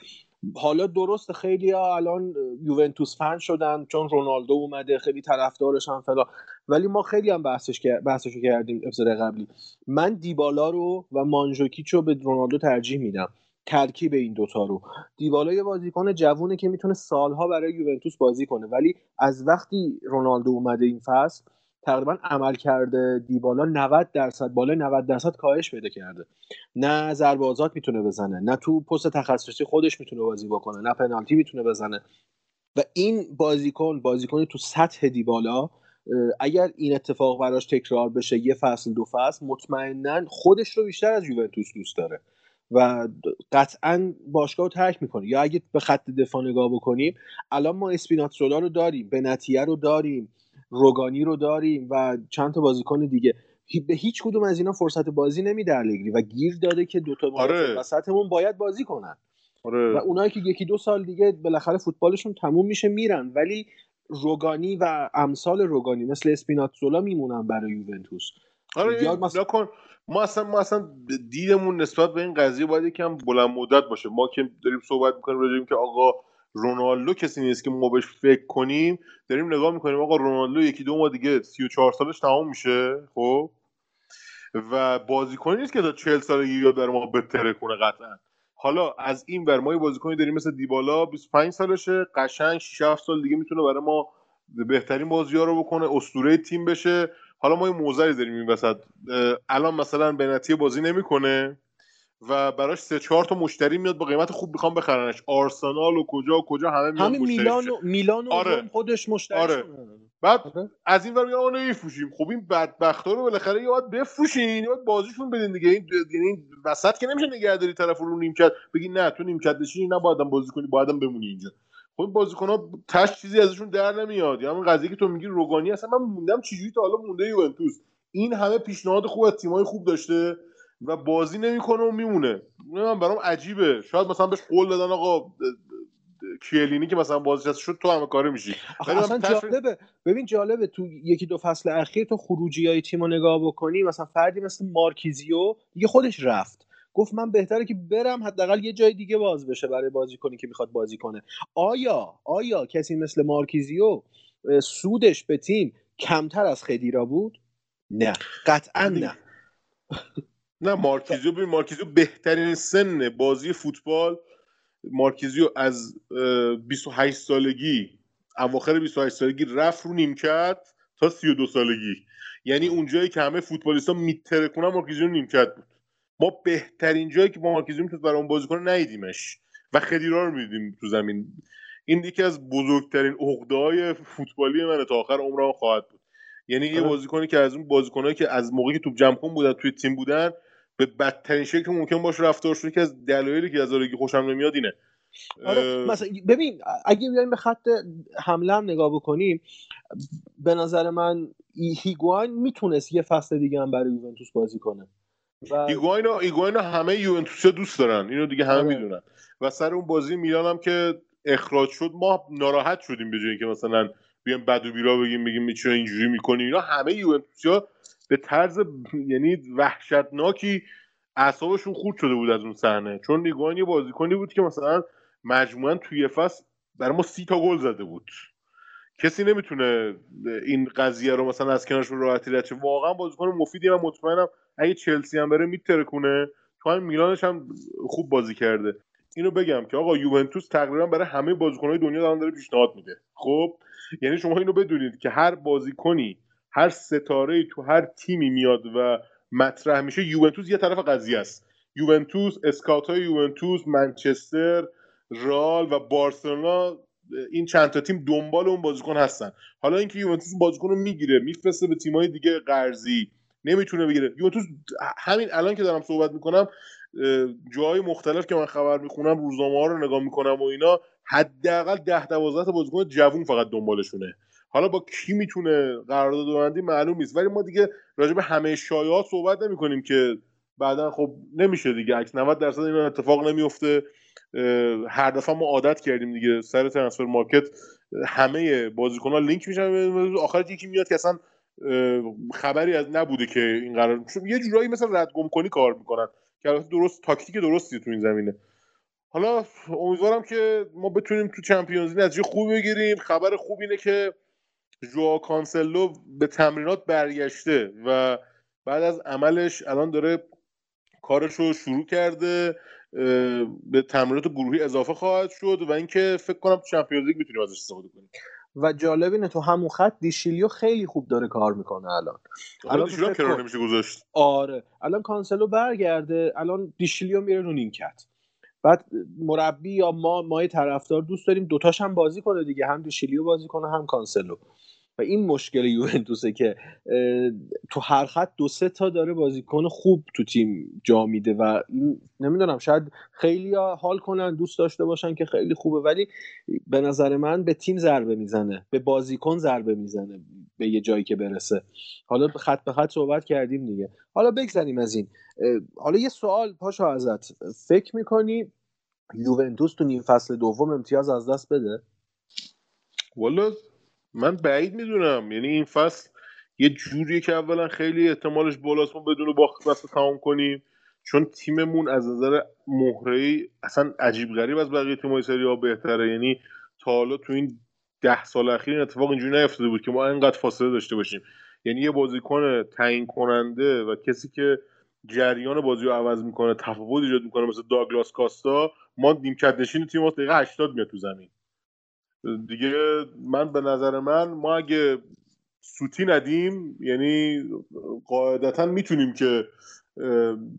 حالا درست خیلی ها الان یوونتوس فن شدن چون رونالدو اومده خیلی طرفدارش هم فلا ولی ما خیلی هم بحثش بحثش کردیم اپیزود قبلی. من دیبالا رو و مانجوکیچ رو به رونالدو ترجیح میدم. ترکیب این دوتا رو. دیبالا یه بازیکن جوونه که می‌تونه سالها برای یوونتوس بازی کنه. ولی از وقتی رونالدو اومده این فصل تقریبا عمل کرده. دیبالا 90 درصد بالای 90 درصد کاهش پیدا کرده. نه ضربه آزاد می‌تونه بزنه نه تو پست تخصصی خودش می‌تونه بازی بکنه نه پنالتی می‌تونه بزنه. و این بازیکن بازیکن تو سطح دیبالا اگر این اتفاق براش تکرار بشه یه فصل دو فصل مطمئنا خودش رو بیشتر از یوونتوس دوست داره. و قطعا باشگاه رو ترک می‌کنه یا اگه به خط دفاع نگاه بکنیم الان ما اسپیناتزولا رو داریم بنتیه رو داریم روگانی رو داریم و چند تا بازیکن دیگه. به هیچ کدوم از اینا فرصت بازی نمیده الگری و گیر داده که دوتا آره. وسطمون باید بازی کنن. آره. و اونایی که یکی دو سال دیگه بالاخره فوتبالشون تموم میشه میرن. ولی روگانی و امثال روگانی مثل اسپیناتزولا میمونن برای یوونتوس. آره مثلا... ما اصلا ما اصلا دیدمون نسبت به این قضیه باید یکم بلند مدت باشه. ما که داریم صحبت می‌کنیم راجع که آقا رونالدو کسی نیست که ما بهش فکر کنیم داریم نگاه می‌کنیم آقا رونالدو یکی دو ماه دیگه 34 سالش تمام میشه خب؟ و بازیکنی نیست که تا 40 سالگی یاد بر ما بتره کنه قطعا. حالا از این ور ما بازیکنی داریم مثل دیبالا 25 سالشه قشنگ 6 7 سال دیگه می‌تونه برای ما بهترین بازی ها رو بکنه اسطوره تیم بشه. حالا ما یه موزری داریم این وسط. الان مثلا بنتی بازی نمی‌کنه و براش سه چهار تا مشتری میاد با قیمت خوب می‌خوام بخرنش. آرسنال و کجا و کجا همه میاد همین میلان و میلان و آره. خودش مشتری آره. بعد آره. از این ور میگن آنو نمیفروشیم. خب این بدبختا رو بالاخره باید بفروشین باید بازیشون بدین دیگه. این یعنی وسط که نمیشه نگهداری طرف رو نیمکت. بگی نه تو نیمکت نشینی نه بایدم بازی کنی بایدم بمونی اینجا. خب این بازیکن ها تش چیزی ازشون در نمیاد. یا همین قضیه که تو میگی روگانی اصلا من موندم چجوری تا حالا مونده یوونتوس. این همه پیشنهاد خوب از تیمای خوب داشته و بازی نمی‌کنه و میمونه. من برام عجیبه. شاید مثلا بهش قول دادن آقا کیلینی که مثلا بازنشسته شد تو همه کاره میشی. اصلا جالبه. ببین جالبه تو یکی دو فصل اخیر تو خروجی های تیم رو نگاه بکنی مثلا فردی مثل مارکیزیو دیگه خودش رفت. گفت من بهتره که برم حداقل یه جای دیگه باز بشه برای بازی کنی که می‌خواد بازی کنه. آیا آیا کسی مثل مارکیزیو سودش به تیم کمتر از خدیرا بود؟ نه قطعا نه. نه مارکیزیو ببین مارکیزیو بهترین سن بازی فوتبال. مارکیزیو از 28 سالگی اواخر 28 سالگی رفت رو نیمکت تا 32 سالگی. یعنی اونجایی که همه فوتبالیستا میترکونن مارکیزیو نیمکت بود. ما بهترین جایی که با مارکیزیو می‌تونست برای اون بازی کنه ندیدیمش. و خدیرا رو می‌دیدیم تو زمین. این یکی از بزرگترین عقده فوتبالی من تا آخر عمرم خواهد بود. یعنی یه بازیکنی که از اون بازیکنایی که از موقعی که توپ جمع کن بودن توی تیم بودن به بدترین شکل ممکن باشه رفتار شده. که از دلایلی که از آرگی خوشم نمیاد اینه. آره مثلا ببین اگه بیایم به خط حمله هم نگاه بکنیم به نظر من هیگوان می‌تونست یه فصل دیگه هم برای یوونتوس بازی کنه. و... ایگواین همه یوونتوسیا دوست دارن. اینو دیگه همه آره. می‌دونن. و سر اون بازی میلان هم که اخراج شد ما ناراحت شدیم به جای که مثلا بیایم بد و بیرا بگیم بگیم چرا اینجوری می‌کنی. اینا همه یوونتوسیا به طرز یعنی وحشتناکی اعصابشون خورد شده بود از اون صحنه. چون نیگوان یه بازیکنی بود که مثلا مجموعا توی فصل برای ما سی تا گل زده بود. کسی نمی‌تونه این قضیه رو مثلا از کنارش راحتی رد واقعا بازیکن مفیدی من مطمئنم اگه چلسی هم بره میترکونه. تو هم میلانش هم خوب بازی کرده. اینو بگم که آقا یوونتوس تقریبا برای همه بازیکنهای دنیا دارن داره پیشنهاد میده. خب؟ یعنی شما اینو بدونید که هر بازیکنی هر ستاره تو هر تیمی میاد و مطرح میشه یوونتوس یه طرف قضیه است. یوونتوس اسکاوت های یوونتوس منچستر رال و بارسلونا این چند تا تیم دنبال اون بازیکن هستن. حالا اینکه یوونتوس بازیکن رو می‌گیره میفرسته به تیمای دیگه قرضی. نمی‌تونه بگیره. یوونتوس همین الان که دارم صحبت می‌کنم جای مختلف که من خبر می‌خونم روزنامه ها رو نگاه می‌کنم و اینا حداقل ده دوازده تا بازیکن جوون فقط دنبالشونه. حالا با کی می‌تونه قرارداد ببندی معلوم نیست. ولی ما دیگه راجع به همه شایعات صحبت نمی کنیم که بعدا خب نمیشه دیگه. عکس 90 درصد این اتفاق نمیفته هر دفعه ما عادت کردیم دیگه. سر transfer market همه بازیکن‌ها لینک میشن. آخر یکی میاد که اصلا خبری از نبوده که این قرار یه جورایی مثل ردگم کنی کار می‌کنن. که البته درست تاکتیک درستی تو این زمینه. حالا امیدوارم که ما بتونیم تو Champions League نتیجه خوب بگیریم. خبر خوب اینه که ژوائو کانسلو به تمرینات برگشته و بعد از عملش الان داره کارش رو شروع کرده به تمرینات گروهی اضافه خواهد شد و اینکه فکر کنم تو Champions League می‌تونیم ازش استفاده کنیم. و جالب اینه تو همون خط دیشیلیو خیلی خوب داره کار می‌کنه الان. الان دیشیلیو کنار نمیشه گذاشت. آره. الان کانسلو برگرده الان دیشیلیو میره رو نیمکت. بعد مربی یا ما مای طرفدار دوست داریم دوتاش هم بازی کنه دیگه هم دیشیلیو بازی کنه هم کانسلو. و این مشکل یوونتوسه که تو هر خط دو سه تا داره بازیکن خوب تو تیم جا میده و نمی‌دونم شاید خیلی حال کنن دوست داشته باشن که خیلی خوبه ولی به نظر من به تیم ضربه می‌زنه به بازیکن ضربه می‌زنه به یه جایی که برسه. حالا خط به خط صحبت کردیم دیگه. حالا بگذریم از این. حالا یه سوال پاشو ازت. فکر می‌کنی یوونتوس تو نیم فصل دوم امتیاز از دست بده؟ والا من بعید می‌دونم. یعنی این فصل یه جوریه که اولا خیلی احتمالش بالاست ما بدون باخت فصل تمام کنیم. چون تیممون از نظر مهره اصلا عجیب غریب از بقیه تیم‌های سری ها بهتره. یعنی تا حالا تو این ده سال اخیر این اتفاق اینجوری نیفتاده بود که ما اینقدر فاصله داشته باشیم. یعنی یه بازیکن تعیین کننده و کسی که جریان بازی رو عوض می‌کنه تفاوت ایجاد می‌کنه مثل داگلاس کاستا ما نیمکت نشین تیم دقیقه 80 میاد تو زمین. دیگه من به نظر من ما اگه سوتی ندیم یعنی قاعدتا می‌تونیم که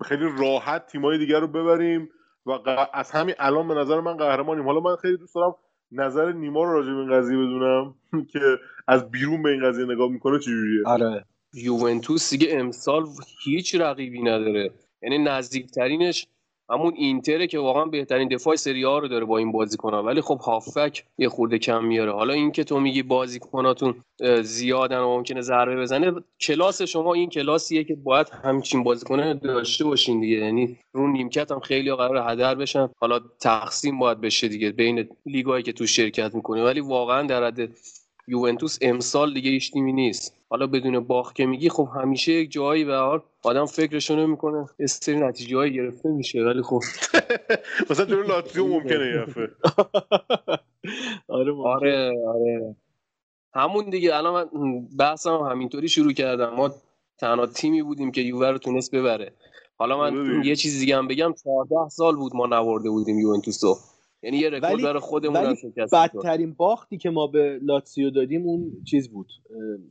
خیلی راحت تیمای دیگر رو ببریم و از همین الان به نظر من قهرمانیم. حالا من خیلی دوست دارم نظر نیما رو راجع به این قضیه بدونم که از بیرون به این قضیه نگاه می‌کنه چجوریه. آره. یوونتوس دیگه امسال هیچ رقیبی نداره. یعنی نزدیکترینش همون اینتره که واقعا بهترین دفاع سری ها رو داره با این بازیکن‌ها. ولی خب هافک یه خورده کم میاره. حالا اینکه تو میگی بازیکناتون زیادن و ممکنه ضربه بزنه کلاس شما این کلاسیه که باید همچین بازیکن داشته باشین دیگه. یعنی رو نیمکت هم خیلی قرار هدر بشن. حالا تقسیم باید بشه دیگه بین لیگایی که تو شرکت می‌کنه ولی واقعا در حد یوونتوس امسال دیگه هیچ تیمی نیست. حالا بدون باخت که میگی خب همیشه یک جایی به حال آدم فکرشو نمی‌کنه. یه سری نتیجه هایی گرفته میشه ولی خب مثلا جلو لاتزیو ممکنه یه دفعه. آره. آره آره. همون دیگه. الان من بحثم همینطوری شروع کردم. ما تنها تیمی بودیم که یووه رو تونست ببره. حالا آره من دیگه. یه چیز دیگه هم بگم. 14 سال بود ما نبرده بودیم یوونتوسو یعنی یه رکورد ولی- برای خودمون ولی شکست. بدترین باختی که ما به لاتسیو دادیم اون چیز بود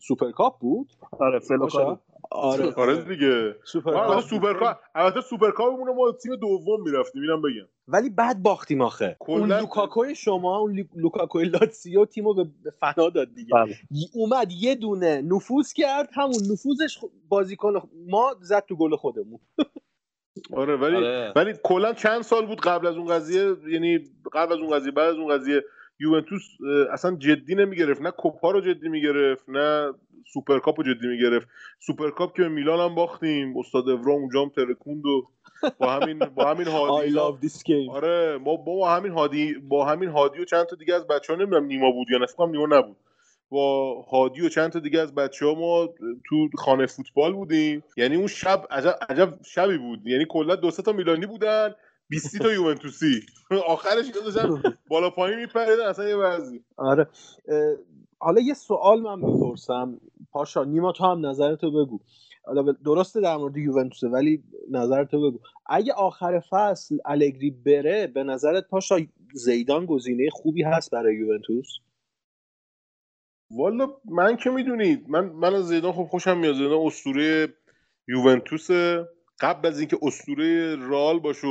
سوپرکاپ بود. آره باشا؟ آره. آره دیگه. سوپرکاپ سوپرکاپ البته سوپرکاپمون ما تیم دوم می‌رفتیم اینم بگم. ولی بعد باختیم آخه. اون لوکاکوی شما اون لوکاکوی لاتسیو تیمو به به فنا داد دیگه. بله. اومد یه دونه نفوذ کرد همون نفوذش بازیکن ما زد تو گل خودمون. آره ولی آره. ولی کلا چند سال بود قبل از اون قضیه یعنی قبل از اون قضیه بعد از اون قضیه یوونتوس اصلا جدی نمی‌گرفت. نه کوپا رو جدی می‌گرفت نه سوپرکاپ رو جدی می‌گرفت. سوپرکاپ که به میلان هم باختیم. استاد اورا اونجا هم ترکوند و با همین با همین I هادی love this game. آره ما با همین هادی با همین هادی و چند تا دیگه از بچه ها نمی‌دونم نیما بود یا نه فکر کنم نیما نبود. با هادی و چند تا دیگه از بچه ها ما تو خانه فوتبال بودیم. یعنی اون شب عجب, عجب شبی بود. یعنی کلا دو تا میلانی بودن 20 تا یوونتوسی. آخرش داشتن بالا پایین میپریدن اصلا یه وضعی. آره. حالا یه سوال من می‌پرسم. پاشا نیما تو هم نظرتو بگو. حالا درسته در مورد یوونتوسه ولی نظرتو بگو. اگه آخر فصل الگری بره به نظرت پاشا زیدان گزینه خوبی هست برای یوونتوس؟ والا من که می‌دونید من من از زیدان خب خوشم میاد. زیدان اسطوره یوونتوس قبل از اینکه اسطوره رال باشه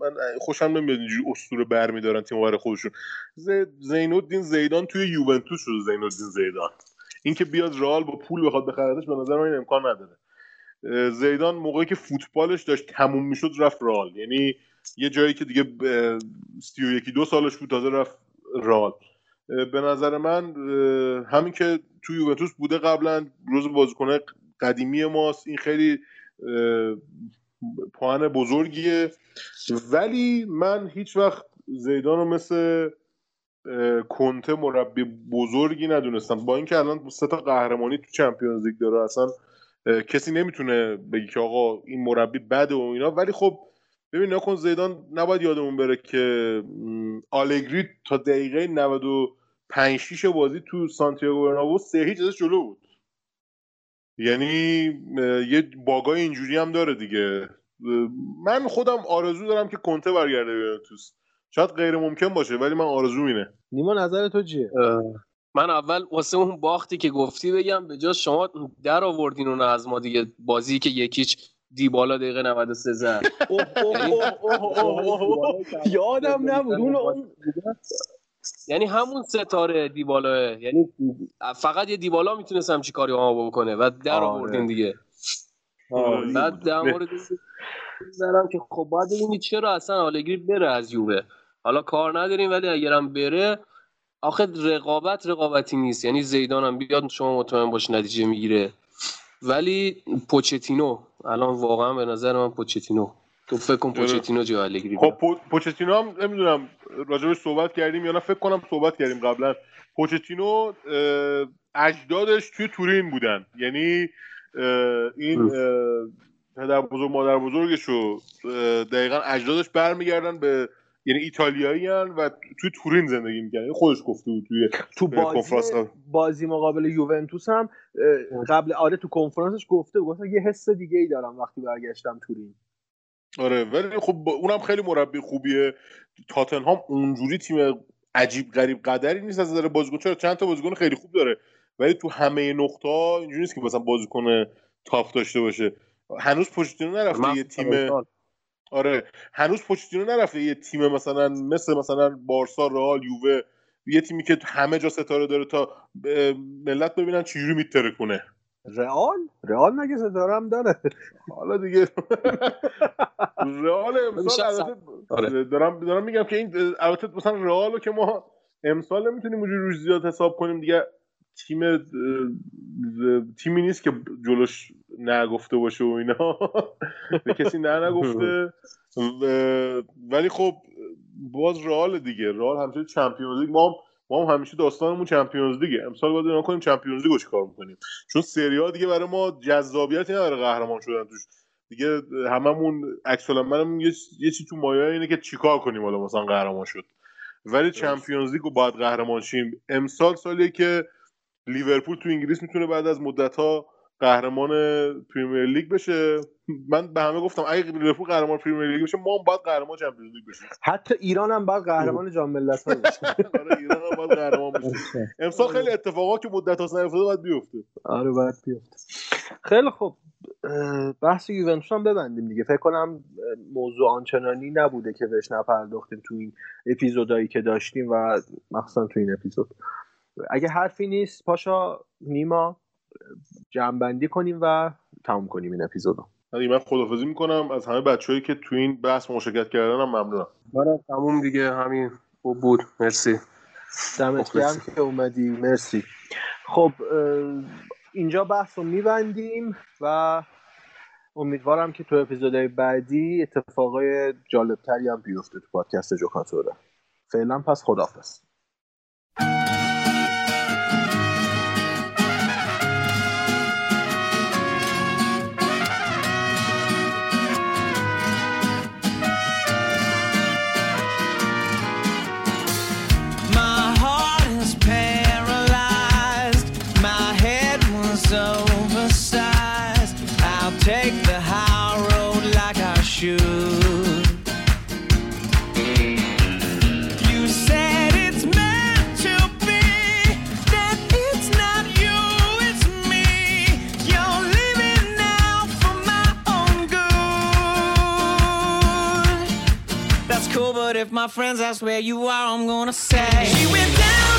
من خوشم نمیاد اینجوری اسطوره برمیدارن تیم برای خودشون. ز- زین الدین زیدان توی یوونتوس شده زین الدین زیدان اینکه بیاد رال با پول بخواد بخردش به نظر من این امکان نداره. زیدان موقعی که فوتبالش داشت تموم می‌شد رفت رال یعنی یه جایی که دیگه اه، سی و یکی دو سالش بود تازه رفت اه، به نظر من همین که توی یوونتوس بوده قبلا روز بازیکنه قدیمی ماست. این خیلی اه، پوان بزرگیه. ولی من هیچ وقت زیدان رو مثل کنته مربی بزرگی ندونستم. با اینکه الان سه تا قهرمانی تو چمپیونز لیگ داره اصلا کسی نمی‌تونه بگی که آقا این مربی بده و اینا. ولی خب ببین نکن زیدان نباید یادمون بره که آلگری تا دقیقه 95 6 بازی تو سانتیاگو برنابو سه هیچ ازش جلو بود یعنی یه باگای اینجوری هم داره دیگه من خودم آرزو دارم که کنته برگرده یوونتوس شاید غیر ممکن باشه ولی من آرزو اینه نیما نظر تو چیه من اول واسه اون باختی که گفتی بگم به جا شما در آوردین اون از ما دیگه بازی که یکیچ دیبالا دقیقه 93 زد اوه، اوه، اوه، اوه، اوه، اوه. یادم نبود اون یعنی همون ستاره دیبالا. یعنی فقط یه دیبالا می‌تونست همچی کاری ما بکنه. و در آره. آوردین دیگه. آره. بعد در مورد زنم که خب باید ببینید چرا اصلا آلگری بره از یووه. حالا کار نداریم ولی اگرم بره آخه رقابت رقابتی نیست. یعنی زیدان هم بیاد شما مطمئن باش نتیجه می‌گیره. ولی پوچتینو الان واقعا به نظر من پوچتینو. تو فکر کن پوچتینو جای آلگری خب پو- پوچتینو هم نمی‌دونم راجبش صحبت کردیم یا نه فکر کنم صحبت کردیم قبلا. پوچتینو اجدادش توی تورین بودن. یعنی این پدر بزرگ مادر بزرگش رو دقیقا اجدادش برمیگردن به یعنی ایتالیایی و توی تورین زندگی می‌کنن خودش گفته بود توی تو بازی. بازی مقابل یوونتوس هم قبل آره تو کنفرانسش گفته بود. گفت یه حس دیگه ای دارم وقتی برگشتم تورین. آره ولی خب اونم خیلی مربی خوبیه. تاتنهام اونجوری تیم عجیب غریب قدری نیست از نظر بازیکن چرا چند تا بازیکن خیلی خوب داره. ولی تو همه نقطه ها اینجوری نیست که مثلا بازیکن تاپ داشته باشه. هنوز پوچتینو نرفته یه تیم آره هنوز پوچتینو نرفته یه تیم مثلا مثل مثلا بارسا رئال یووه. یه تیمی که همه جا ستاره داره تا ملت ببینن چجوری میتره کنه رئال؟ رئال مگه ستاره هم داره؟ حالا دیگه. رئال امسال البته آره. دارم دارم میگم که این البته مثلا رئالو که ما امسال نمی‌تونیم اونجوری روش زیاد حساب کنیم. دیگه تیم تیمی نیست که جلوش نگفته باشه و اینا. به کسی نه نگفته. ولی خب باز رئال دیگه. رئال همیشه چمپیونز لیگ. ما ما هم همیشه داستانمون Champions League ه. امسال باید نگاه کنیم Champions League و چیکار می‌کنیم. چون سری آ دیگه برای ما جذابیتی نداره قهرمان شدن توش. دیگه هممون عکس العملمون یه یه چی تو مایه اینه که چیکار کنیم حالا مثلا قهرمان شد. ولی Champions League و باید قهرمان شیم. امسال سالیه که لیورپول تو انگلیس می‌تونه بعد از مدت ها قهرمان Premier League بشه. من به همه گفتم اگه لیورپول قهرمان Premier League بشه ما هم باید قهرمان Champions League بشیم. حتی ایران هم باید قهرمان جام ملت‌ها بشه. آره ایران هم باید قهرمان بشه. امسال خیلی اتفاقات که مدت ها نیفتاده باید بیفته. آره باید بیفته. خیلی خوب. بحث یوونتوس هم ببندیم دیگه. فکر کنم موضوع آنچنانی نبوده که بهش نپرداختیم تو این اپیزودایی که داشتیم و مخصوصا تو این اپیزود. اگه حرفی نیست پاشا نیما. جمعبندی کنیم و تموم کنیم این اپیزودو ولی من خدافزی می‌کنم. از همه بچههایی که تو این بحث مشارکت کردن هم ممنونم. منم تموم دیگه. همین خوب بود. مرسی. دمت گرم. که اومدی. مرسی. خب اینجا بحث رو میبندیم و امیدوارم که تو اپیزودهای بعدی اتفاقای جالبتری هم بیفته تو پادکست جوکاتوره. فعلا پس خدافظ friends ask where you are, I'm gonna say. She went down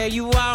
where you are,